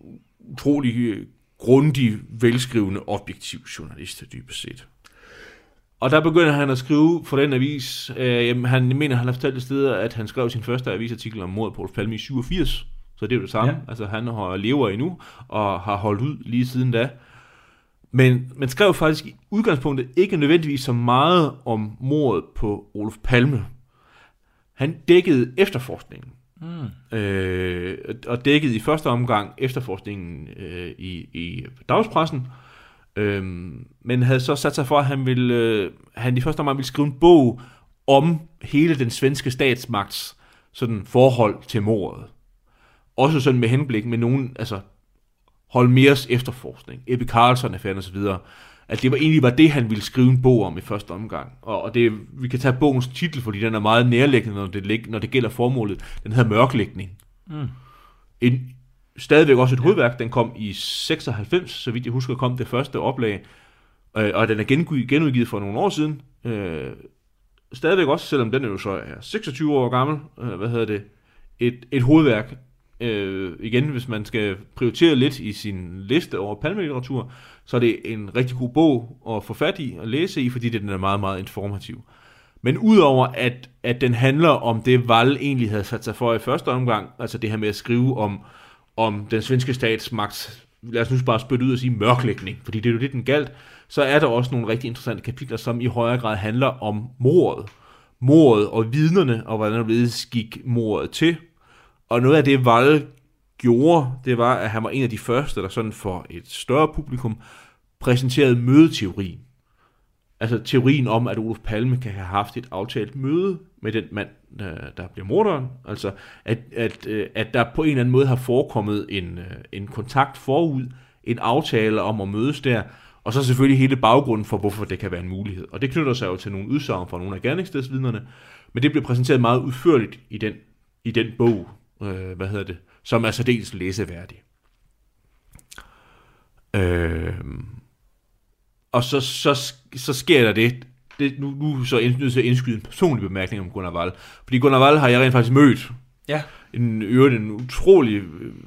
utrolig grundig, velskrivende, objektiv journalist, dybest set. Og der begynder han at skrive for den avis. Øh, jamen, han mener, han har fortalt et sted, at han skrev sin første avisartikel om mordet på Olof Palme i 87. Så det er jo det samme. Ja. Altså, han har lever endnu, og har holdt ud lige siden da. Men man skrev faktisk i udgangspunktet ikke nødvendigvis så meget om mordet på Olof Palme. Han dækkede efterforskningen. Mm. Øh, og dækkede i første omgang efterforskningen øh, i, i dagspressen, øh, men havde så sat sig for, at han, ville, øh, han i første omgang ville skrive en bog om hele den svenske statsmagts sådan forhold til mordet. Også sådan med henblik med nogen, altså Holmers efterforskning, Ebbe Carlson-affæren osv., at det var egentlig var det, han ville skrive en bog om i første omgang. Og, og det, vi kan tage bogens titel, fordi den er meget nærliggende, når det, når det gælder formålet. Den hedder Mørklægning. Mm. En, stadigvæk også et ja. hovedværk. Den kom i 96, så vidt jeg husker, kom det første oplag. Øh, og den er genudgivet for nogle år siden. Øh, stadigvæk også, selvom den er jo så er 26 år gammel, øh, hvad hedder det, et, et hovedværk. Øh, igen, hvis man skal prioritere lidt i sin liste over palmelitteratur, så er det en rigtig god bog at få fat i og læse i, fordi den er meget, meget informativ. Men udover at, at den handler om det, Val egentlig havde sat sig for i første omgang, altså det her med at skrive om, om den svenske statsmagt, lad os nu bare spytte ud og sige mørklægning, fordi det er jo det, den galt, så er der også nogle rigtig interessante kapitler, som i højere grad handler om mordet. Mordet og vidnerne, og hvordan det gik mordet til. Og noget af det, Val gjorde, det var, at han var en af de første, der sådan for et større publikum præsenterede mødeteorien. Altså teorien om, at Olof Palme kan have haft et aftalt møde med den mand, der, bliver morderen. Altså at, at, øh, at der på en eller anden måde har forekommet en, øh, en kontakt forud, en aftale om at mødes der, og så selvfølgelig hele baggrunden for, hvorfor det kan være en mulighed. Og det knytter sig jo til nogle udsagn fra nogle af gerningsstedsvidnerne, men det bliver præsenteret meget udførligt i den, i den bog, øh, hvad hedder det, som er særdeles læseværdig. Øh, og så, så, så sker der det, det nu, nu så jeg nødt til at indskyde en personlig bemærkning om Gunnar Wall. Fordi Gunnar Wall har jeg rent faktisk mødt. Ja. En, øvrigt en utrolig,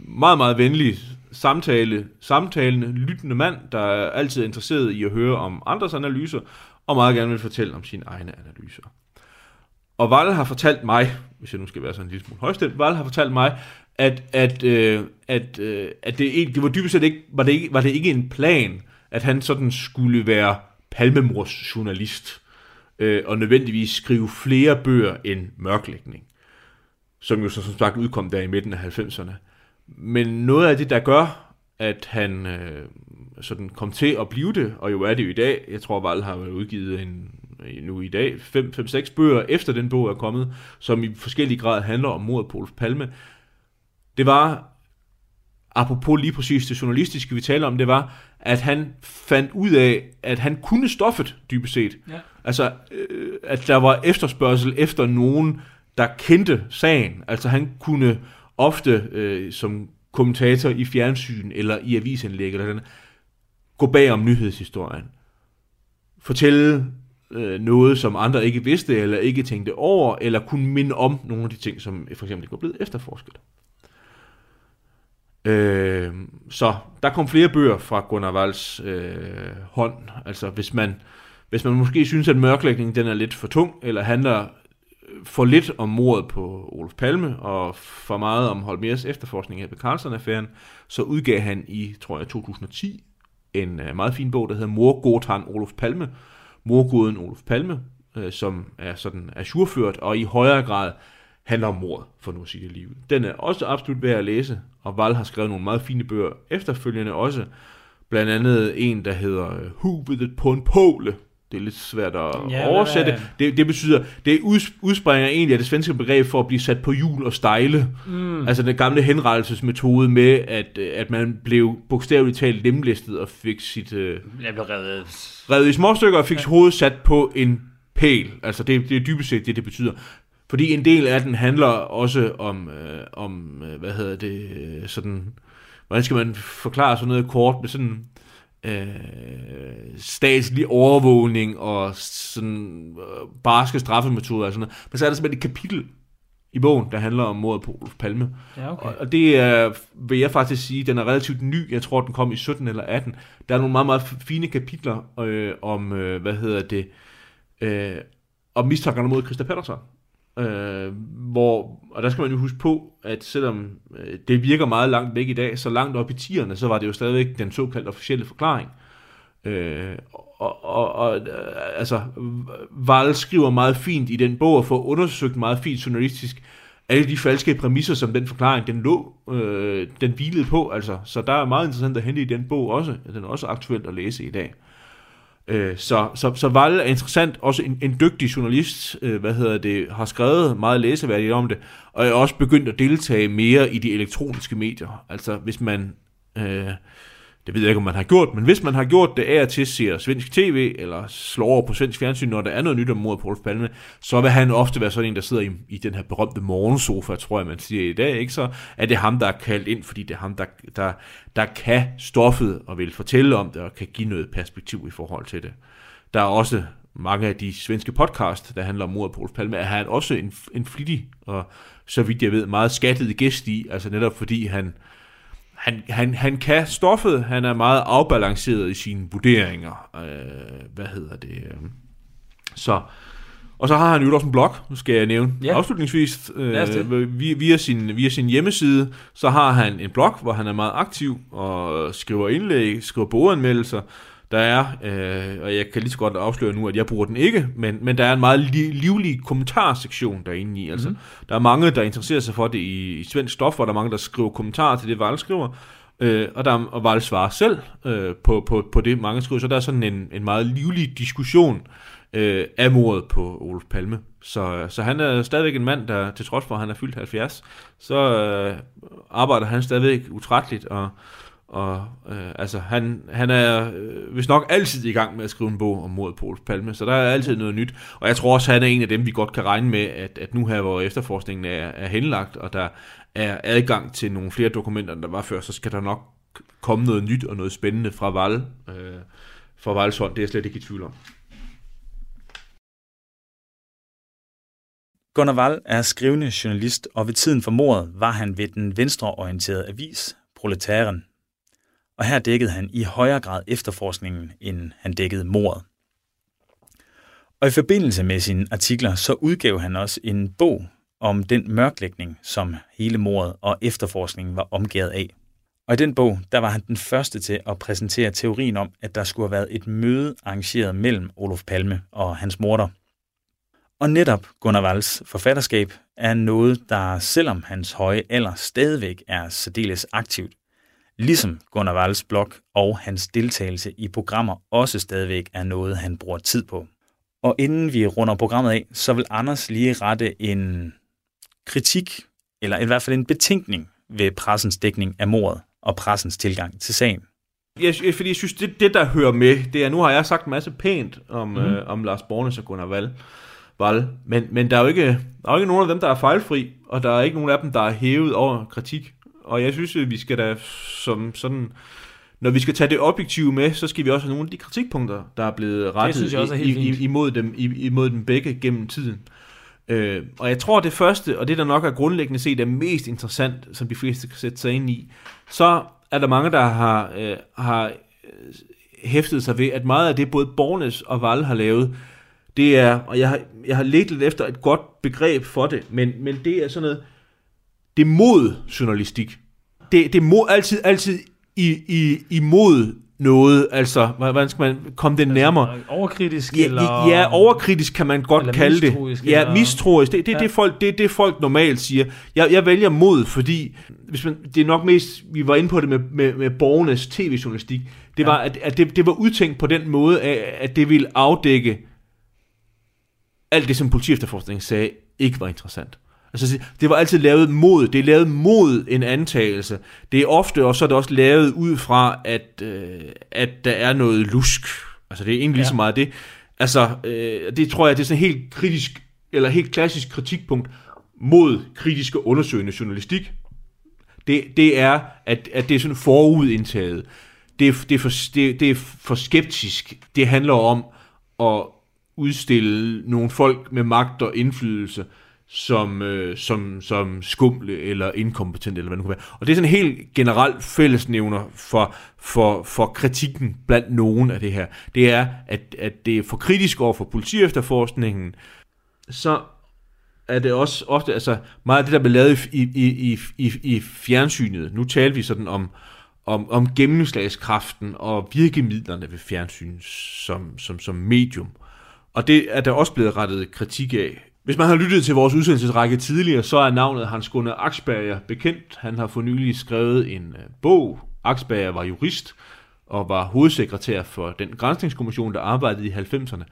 meget, meget venlig samtale, samtalende, lyttende mand, der er altid interesseret i at høre om andres analyser, og meget gerne vil fortælle om sine egne analyser. Og Val har fortalt mig, hvis jeg nu skal være sådan en lille smule højstemt, Val har fortalt mig, at, at, øh, at, øh, at det, det var dybest set ikke var, det ikke, var det ikke en plan, at han sådan skulle være palmemors journalist, øh, og nødvendigvis skrive flere bøger end mørklægning, som jo så som sagt udkom der i midten af 90'erne. Men noget af det, der gør, at han øh, sådan kom til at blive det, og jo er det jo i dag, jeg tror, Val har udgivet en, nu i dag 5-6 bøger efter den bog er kommet, som i forskellige grad handler om mordet på Olof Palme, det var, apropos lige præcis det journalistiske, vi taler om, det var, at han fandt ud af, at han kunne stoffet, dybest set. Ja. Altså, øh, at der var efterspørgsel efter nogen, der kendte sagen. Altså, han kunne ofte, øh, som kommentator i fjernsyn eller i avisindlæg eller sådan, gå bag om nyhedshistorien. Fortælle øh, noget, som andre ikke vidste eller ikke tænkte over, eller kunne minde om nogle af de ting, som for eksempel ikke var blevet efterforsket. Øh, så der kom flere bøger fra Gunnar Walls øh, hånd. Altså hvis man, hvis man måske synes, at mørklægningen den er lidt for tung, eller handler for lidt om mordet på Olof Palme, og for meget om Holmers efterforskning af Carlsen-affæren, så udgav han i, tror jeg, 2010 en øh, meget fin bog, der hedder Morgotan Olof Palme, morguden Olof Palme, øh, som er sådan asurført og i højere grad handler om mord, for nu at sige det lige Den er også absolut værd at læse, og Val har skrevet nogle meget fine bøger efterfølgende også, blandt andet en, der hedder Huvudet på en pole, det er lidt svært at ja, oversætte. Hvad, det, det betyder, det udspringer egentlig af det svenske begreb for at blive sat på hjul og stejle. Mm. Altså den gamle henrettelsesmetode med, at, at man blev bogstaveligt talt lemlæstet og fik sit... Øh, Jeg blev revet. Revet i små stykker og fik ja. sit hoved sat på en pæl. Altså det, det er dybest set det, det betyder. Fordi en del af den handler også om, øh, om øh, hvad hedder det, øh, sådan... Hvordan skal man forklare sådan noget kort med sådan øh, statslig overvågning og sådan øh, barske straffemetoder og sådan noget. Men så er der simpelthen et kapitel i bogen, der handler om mordet på Olof Palme. Ja, okay. Og det er, vil jeg faktisk sige, den er relativt ny. Jeg tror, den kom i 17 eller 18. Der er nogle meget, meget fine kapitler øh, om, øh, hvad hedder det, øh, om mistankerne mod Christa Pettersson. Øh, hvor, og der skal man jo huske på, at selvom øh, det virker meget langt væk i dag, så langt op i tierne, så var det jo stadigvæk den såkaldte officielle forklaring. Øh, og, og, og øh, altså, Val skriver meget fint i den bog, og får undersøgt meget fint journalistisk, alle de falske præmisser, som den forklaring, den lå, øh, den hvilede på, altså. Så der er meget interessant at hente i den bog også. Den er også aktuelt at læse i dag. Øh, Øh, så, så, så Valle er interessant, også en, en dygtig journalist, øh, hvad hedder det, har skrevet meget læseværdigt om det, og er også begyndt at deltage mere i de elektroniske medier. Altså hvis man, øh, det ved jeg ikke, om man har gjort, men hvis man har gjort det af og til ser svensk tv, eller slår over på svensk fjernsyn, når der er noget nyt om mordet på Rolf Palme, så vil han ofte være sådan en, der sidder i, i den her berømte morgensofa, tror jeg, man siger i dag, ikke? Så er det ham, der er kaldt ind, fordi det er ham, der, der, der kan stoffet og vil fortælle om det, og kan give noget perspektiv i forhold til det. Der er også mange af de svenske podcast, der handler om mordet på Rolf Palme, er han også en, en flittig, og så vidt jeg ved, meget skattet gæst i, altså netop fordi han, han, han, han kan stoffet, han er meget afbalanceret i sine vurderinger. Øh, hvad hedder det? Så, og så har han jo også en blog, skal jeg nævne ja. afslutningsvis. Øh, via, via, sin, via sin hjemmeside, så har han en blog, hvor han er meget aktiv og skriver indlæg, skriver boganmeldelser, der er, øh, og jeg kan lige så godt afsløre nu, at jeg bruger den ikke, men, men der er en meget li- livlig kommentarsektion derinde i. Altså, mm. Der er mange, der interesserer sig for det i, i svensk stof, og der er mange, der skriver kommentarer til det, Val skriver. Øh, og, der, og Val svarer selv øh, på, på, på det, mange skriver. Så der er sådan en, en meget livlig diskussion øh, af mordet på Olof Palme. Så, så han er stadigvæk en mand, der til trods for, at han er fyldt 70, så øh, arbejder han stadigvæk utrætteligt, og og øh, altså, han, han er øh, hvis nok altid i gang med at skrive en bog om mordet på Palme, så der er altid noget nyt. Og jeg tror også, han er en af dem, vi godt kan regne med, at, at nu her, hvor efterforskningen er, er henlagt, og der er adgang til nogle flere dokumenter, end der var før, så skal der nok komme noget nyt og noget spændende fra Val, øh, fra Vals hånd. Det er jeg slet ikke i tvivl om. Gunnar Wall er skrivende journalist, og ved tiden for mordet var han ved den venstreorienterede avis Proletæren og her dækkede han i højere grad efterforskningen, end han dækkede mordet. Og i forbindelse med sine artikler, så udgav han også en bog om den mørklægning, som hele mordet og efterforskningen var omgivet af. Og i den bog, der var han den første til at præsentere teorien om, at der skulle have været et møde arrangeret mellem Olof Palme og hans morter. Og netop Gunnar Valls forfatterskab er noget, der selvom hans høje alder stadigvæk er særdeles aktivt, ligesom Gunnar Walls blog og hans deltagelse i programmer også stadigvæk er noget, han bruger tid på. Og inden vi runder programmet af, så vil Anders lige rette en kritik, eller i hvert fald en betænkning ved pressens dækning af mordet og pressens tilgang til sagen. Jeg, fordi jeg synes, det, det der hører med, det er, nu har jeg sagt en masse pænt om, mm. øh, om Lars Bornes og Gunnar Wall, Wall men, men der, er jo ikke, der er jo ikke nogen af dem, der er fejlfri, og der er ikke nogen af dem, der er hævet over kritik og jeg synes, at vi skal da som sådan... Når vi skal tage det objektive med, så skal vi også have nogle af de kritikpunkter, der er blevet rettet jeg helt i, i, imod, dem, i, imod dem begge gennem tiden. Øh, og jeg tror, det første, og det der nok er grundlæggende set er mest interessant, som de fleste kan sætte sig ind i, så er der mange, der har, øh, har øh, hæftet sig ved, at meget af det, både Bornes og Val har lavet, det er, og jeg har, jeg har let lidt efter et godt begreb for det, men, men det er sådan noget, det er mod journalistik. Det, det er mod, altid, altid i, i, imod noget, altså, hvordan skal man komme det nærmere? Overkritisk, Ja, eller... ja, overkritisk kan man godt kalde det. Ja, eller- mistroisk. Det, det, Ja. det, folk, det, det folk normalt siger. Jeg, jeg vælger mod, fordi hvis man, det er nok mest, vi var inde på det med, med, med borgernes tv-journalistik, det Ja. var, at, at det, det var udtænkt på den måde, af, at det ville afdække alt det, som politiefterforskningen sagde, ikke var interessant. Altså, det var altid lavet mod, det er lavet mod en antagelse. Det er ofte, og så er det også lavet ud fra, at, øh, at der er noget lusk. Altså, det er egentlig lige Ja. så meget det. Altså, øh, det tror jeg, det er sådan en helt kritisk, eller helt klassisk kritikpunkt mod kritisk og undersøgende journalistik. Det, det er, at, at det er sådan forudindtaget. Det det, er for, det, det er for skeptisk. Det handler om at udstille nogle folk med magt og indflydelse som, øh, som, som skumle eller inkompetente, eller hvad det nu kan være. Og det er sådan en helt generelt fællesnævner for, for, for kritikken blandt nogen af det her. Det er, at, at det er for kritisk over for politiefterforskningen, så er det også ofte, altså meget af det, der bliver lavet i, i, i, i, i fjernsynet. Nu taler vi sådan om, om, om gennemslagskraften og virkemidlerne ved fjernsyn som, som, som medium. Og det er der også blevet rettet kritik af. Hvis man har lyttet til vores udsendelsesrække tidligere, så er navnet Hans Gunnar Axberger bekendt. Han har for nylig skrevet en øh, bog. Axberger var jurist og var hovedsekretær for den grænsningskommission, der arbejdede i 90'erne.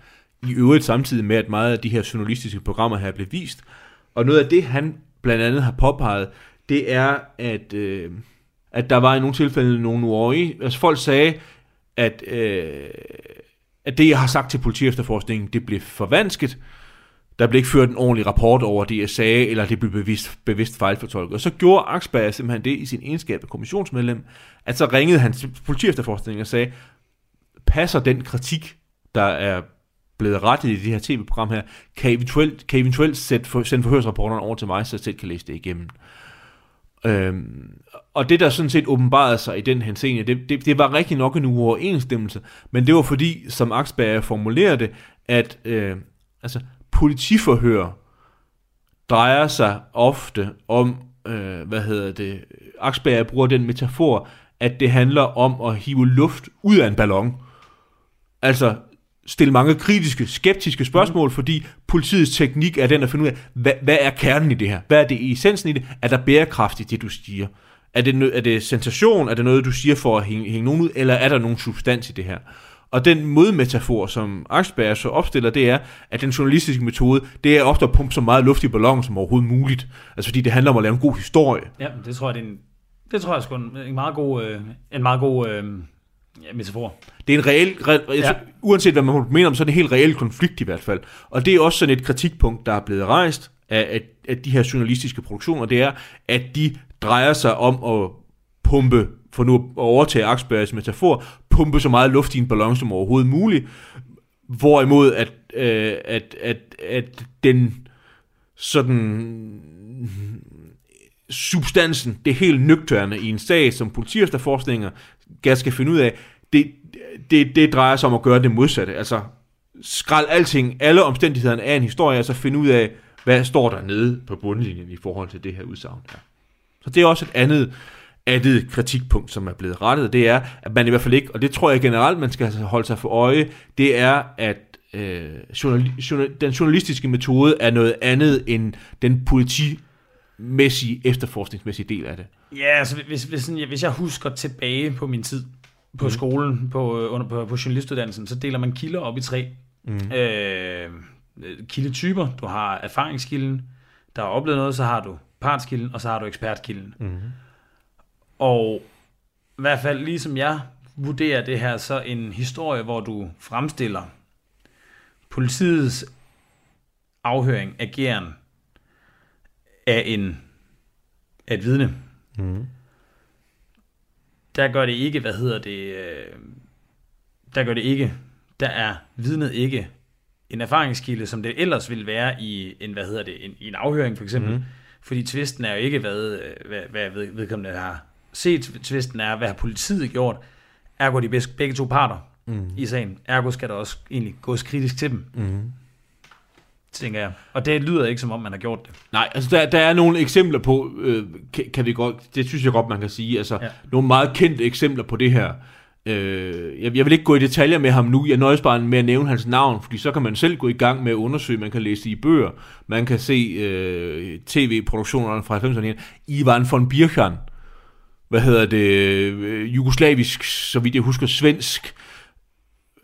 I øvrigt samtidig med, at meget af de her journalistiske programmer her blev vist. Og noget af det, han blandt andet har påpeget, det er, at, øh, at der var i nogle tilfælde nogle uger. Altså folk sagde, at, øh, at det, jeg har sagt til politiefterforskningen, det blev forvansket. Der blev ikke ført en ordentlig rapport over det, jeg sagde, eller det blev bevidst, bevidst fejlfortolket. Og så gjorde Axberg simpelthen det i sin egenskab af kommissionsmedlem, at så ringede han til politiefterforskningen og sagde, passer den kritik, der er blevet rettet i det her tv-program her, kan eventuelt, kan eventuelt sætte for, sende forhørsrapporterne over til mig, så jeg selv kan læse det igennem. Øhm, og det, der sådan set åbenbarede sig i den henseende, det, det, det var rigtig nok en uoverensstemmelse, men det var fordi, som Axberger formulerede det, at øh, altså, politiforhør drejer sig ofte om, øh, hvad hedder det, Axberger bruger den metafor, at det handler om at hive luft ud af en ballon. Altså stille mange kritiske, skeptiske spørgsmål, fordi politiets teknik er den at finde ud af, hvad, hvad er kernen i det her? Hvad er det i essensen i det? Er der bærekraft i det, du siger? Er det, er det sensation? Er det noget, du siger for at hænge, hænge nogen ud? Eller er der nogen substans i det her? Og den modmetafor, som Axberger så opstiller, det er, at den journalistiske metode, det er ofte at pumpe så meget luft i ballonen som overhovedet muligt. Altså fordi det handler om at lave en god historie. Ja, det tror jeg, det er en, det tror jeg sgu en, en meget god, øh, en meget god øh, ja, metafor. Det er en reel, re, ja. Uanset hvad man må mene om, så er det en helt reel konflikt i hvert fald. Og det er også sådan et kritikpunkt, der er blevet rejst af, af, af de her journalistiske produktioner, det er, at de drejer sig om at pumpe, for nu at overtage Axbergs metafor, pumpe så meget luft i en ballon som overhovedet muligt, hvorimod at, øh, at, at, at den sådan substansen, det helt nøgterne i en sag, som politiefterforskninger skal finde ud af, det, det, det drejer sig om at gøre det modsatte. Altså, skrald alting, alle omstændighederne af en historie, og så finde ud af, hvad står der nede på bundlinjen i forhold til det her udsagn her. Så det er også et andet, andet kritikpunkt, som er blevet rettet, det er, at man i hvert fald ikke, og det tror jeg generelt, man skal holde sig for øje, det er, at øh, journal, journal, den journalistiske metode er noget andet end den politimæssige, efterforskningsmæssige del af det. Ja, altså hvis, hvis, sådan, hvis jeg husker tilbage på min tid på mm. skolen, på, øh, under, på, på journalistuddannelsen, så deler man kilder op i tre. Mm. Øh, kildetyper. Du har erfaringskilden, der har oplevet noget, så har du partskilden, og så har du ekspertkilden. Mm. Og i hvert fald, ligesom jeg vurderer det her, så en historie, hvor du fremstiller politiets afhøring, ageren af, en, af et vidne, mm. der gør det ikke, hvad hedder det, øh, der gør det ikke, der er vidnet ikke en erfaringskilde, som det ellers ville være i en, hvad hedder det, en, i en afhøring for eksempel. Mm. Fordi tvisten er jo ikke, hvad, øh, hvad, hvad vedkommende har set. Tvisten er, hvad har politiet gjort. Ergo de begge to parter mm. i sagen. Ergo skal der også egentlig gås kritisk til dem. Mm. Tænker jeg. Og det lyder ikke, som om man har gjort det. Nej, altså der, der er nogle eksempler på, øh, kan, kan vi godt, det synes jeg godt, man kan sige. Altså, ja. nogle meget kendte eksempler på det her. Øh, jeg, jeg vil ikke gå i detaljer med ham nu, jeg nøjes bare med at nævne hans navn, fordi så kan man selv gå i gang med at undersøge, man kan læse i bøger, man kan se øh, tv-produktionerne fra 90'erne. Ivan von Birchan, hvad hedder det, øh, jugoslavisk, så vidt jeg husker, svensk,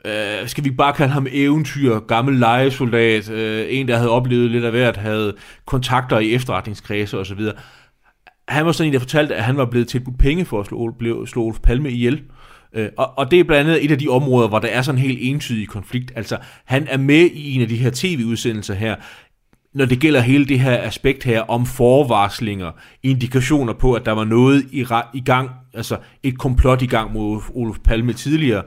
øh, skal vi bare kalde ham eventyr, gammel legesoldat, øh, en der havde oplevet lidt af hvert, havde kontakter i efterretningskredse osv. Han var sådan en, der fortalte, at han var blevet tilbudt penge for at slå, slå Olof Palme ihjel. Øh, Øh, og, og det er blandt andet et af de områder, hvor der er sådan en helt entydig konflikt. Altså, han er med i en af de her tv-udsendelser her, når det gælder hele det her aspekt her om forvarslinger, indikationer på, at der var noget i, i gang, altså et komplot i gang mod Olof Palme tidligere,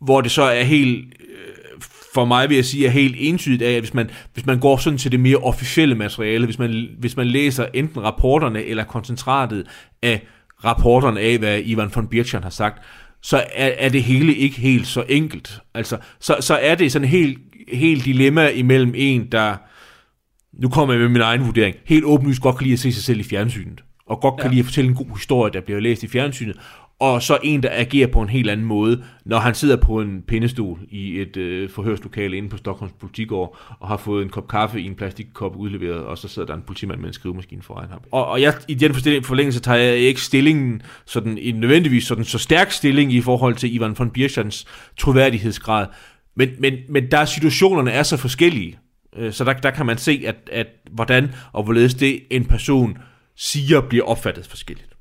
hvor det så er helt, øh, for mig vil jeg sige, er helt entydigt af, at hvis man, hvis man går sådan til det mere officielle materiale, hvis man, hvis man læser enten rapporterne eller koncentratet af rapporterne af, hvad Ivan von Birchan har sagt, så er, er det hele ikke helt så enkelt. Altså, så, så er det sådan en helt, helt dilemma imellem en, der, nu kommer jeg med min egen vurdering, helt åbenlyst godt kan lide at se sig selv i fjernsynet, og godt kan ja. lide at fortælle en god historie, der bliver læst i fjernsynet, og så en, der agerer på en helt anden måde, når han sidder på en pindestol i et øh, forhørslokale inde på Stockholms politigård, og har fået en kop kaffe i en plastikkop udleveret, og så sidder der en politimand med en skrivemaskine foran ham. Og, og jeg, i den forlængelse tager jeg ikke stillingen, sådan en nødvendigvis sådan så stærk stilling i forhold til Ivan von Birchans troværdighedsgrad, men, men, men der situationerne er så forskellige, Øh, så der, der kan man se, at, at hvordan og hvorledes det en person siger, bliver opfattet forskelligt.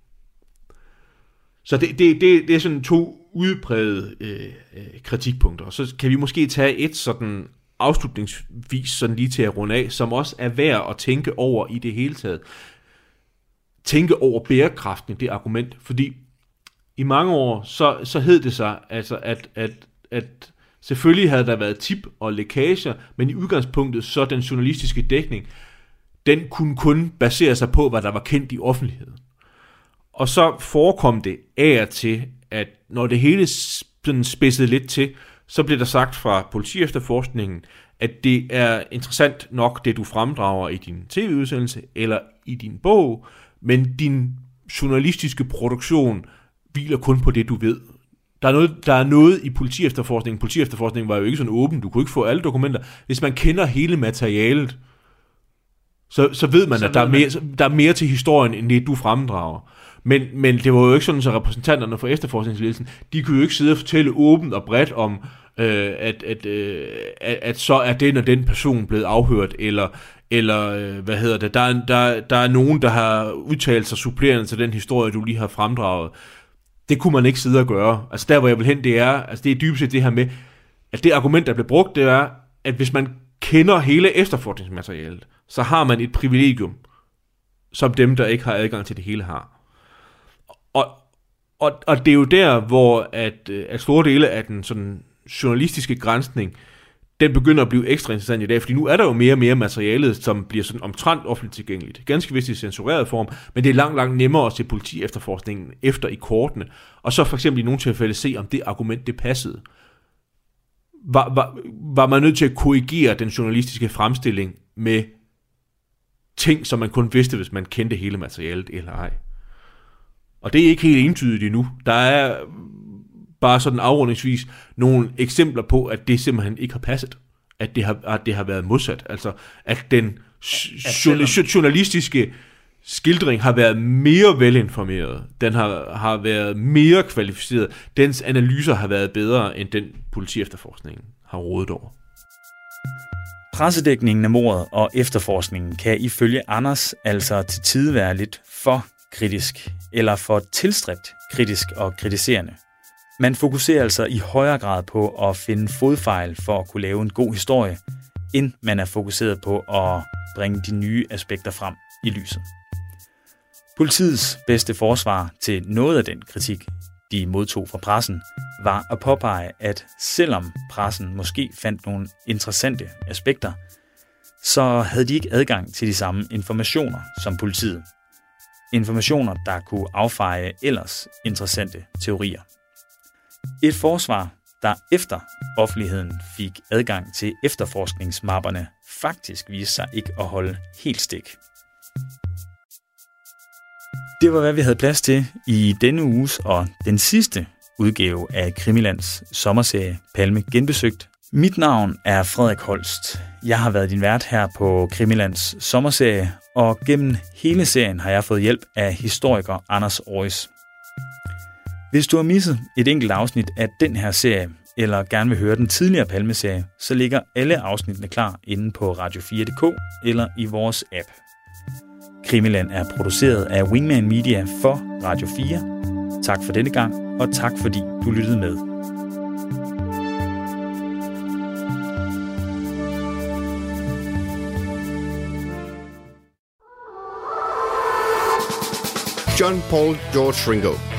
Så det, det, det, det er sådan to udprægede øh, øh, kritikpunkter. Og så kan vi måske tage et sådan afslutningsvis sådan lige til at runde af, som også er værd at tænke over i det hele taget. Tænke over bærekraften i det argument, fordi i mange år, så, så hed det sig, altså at, at, at selvfølgelig havde der været tip og lækager, men i udgangspunktet så den journalistiske dækning, den kunne kun basere sig på, hvad der var kendt i offentligheden. Og så forekom det af og til, at når det hele sådan spidsede lidt til, så blev der sagt fra politiefterforskningen, at det er interessant nok, det du fremdrager i din tv-udsendelse eller i din bog, men din journalistiske produktion hviler kun på det, du ved. Der er, noget, der er noget i politiefterforskningen. Politiefterforskningen var jo ikke sådan åben. Du kunne ikke få alle dokumenter. Hvis man kender hele materialet, så, så ved man, så at der, er mere, der er mere til historien, end det, du fremdrager. Men, men det var jo ikke sådan, så repræsentanterne for efterforskningsledelsen, de kunne jo ikke sidde og fortælle åbent og bredt om, øh, at, at, øh, at, at så er den og den person blevet afhørt, eller, eller øh, hvad hedder det, der er, der, der er nogen, der har udtalt sig supplerende til den historie, du lige har fremdraget. Det kunne man ikke sidde og gøre. Altså der, hvor jeg vil hen, det er, altså det er dybest set det her med, at det argument, der bliver brugt, det er, at hvis man kender hele efterforskningsmaterialet, så har man et privilegium, som dem, der ikke har adgang til det hele har. Og, og, og det er jo der, hvor at, øh, at store dele af den sådan journalistiske grænsning, den begynder at blive ekstra interessant i dag, fordi nu er der jo mere og mere materiale, som bliver sådan omtrent offentligt tilgængeligt. Ganske vist i censureret form, men det er langt, langt nemmere at se politi efterforskningen efter i kortene, og så for eksempel i nogle tilfælde se, om det argument det passede. Var, var, var man nødt til at korrigere den journalistiske fremstilling med ting, som man kun vidste, hvis man kendte hele materialet eller ej. Og det er ikke helt entydigt endnu. Der er bare sådan afrundingsvis nogle eksempler på, at det simpelthen ikke har passet. At det har, at det har været modsat. Altså, at den at journalistiske skildring har været mere velinformeret. Den har, har været mere kvalificeret. Dens analyser har været bedre, end den politiefterforskningen har rådet over. Pressedækningen af mordet og efterforskningen kan ifølge Anders altså til tid være lidt for kritisk eller for tilstræbt kritisk og kritiserende. Man fokuserer altså i højere grad på at finde fodfejl for at kunne lave en god historie, end man er fokuseret på at bringe de nye aspekter frem i lyset. Politiets bedste forsvar til noget af den kritik, de modtog fra pressen, var at påpege, at selvom pressen måske fandt nogle interessante aspekter, så havde de ikke adgang til de samme informationer som politiet. Informationer, der kunne affeje ellers interessante teorier. Et forsvar, der efter offentligheden fik adgang til efterforskningsmapperne, faktisk viste sig ikke at holde helt stik. Det var, hvad vi havde plads til i denne uges og den sidste udgave af Krimilands sommerserie Palme Genbesøgt. Mit navn er Frederik Holst. Jeg har været din vært her på Krimilands sommerserie, og gennem hele serien har jeg fået hjælp af historiker Anders Aarhus. Hvis du har misset et enkelt afsnit af den her serie, eller gerne vil høre den tidligere Palmeserie, så ligger alle afsnittene klar inde på radio4.dk eller i vores app. Krimiland er produceret af Wingman Media for Radio 4. Tak for denne gang, og tak fordi du lyttede med. John Paul George Ringo.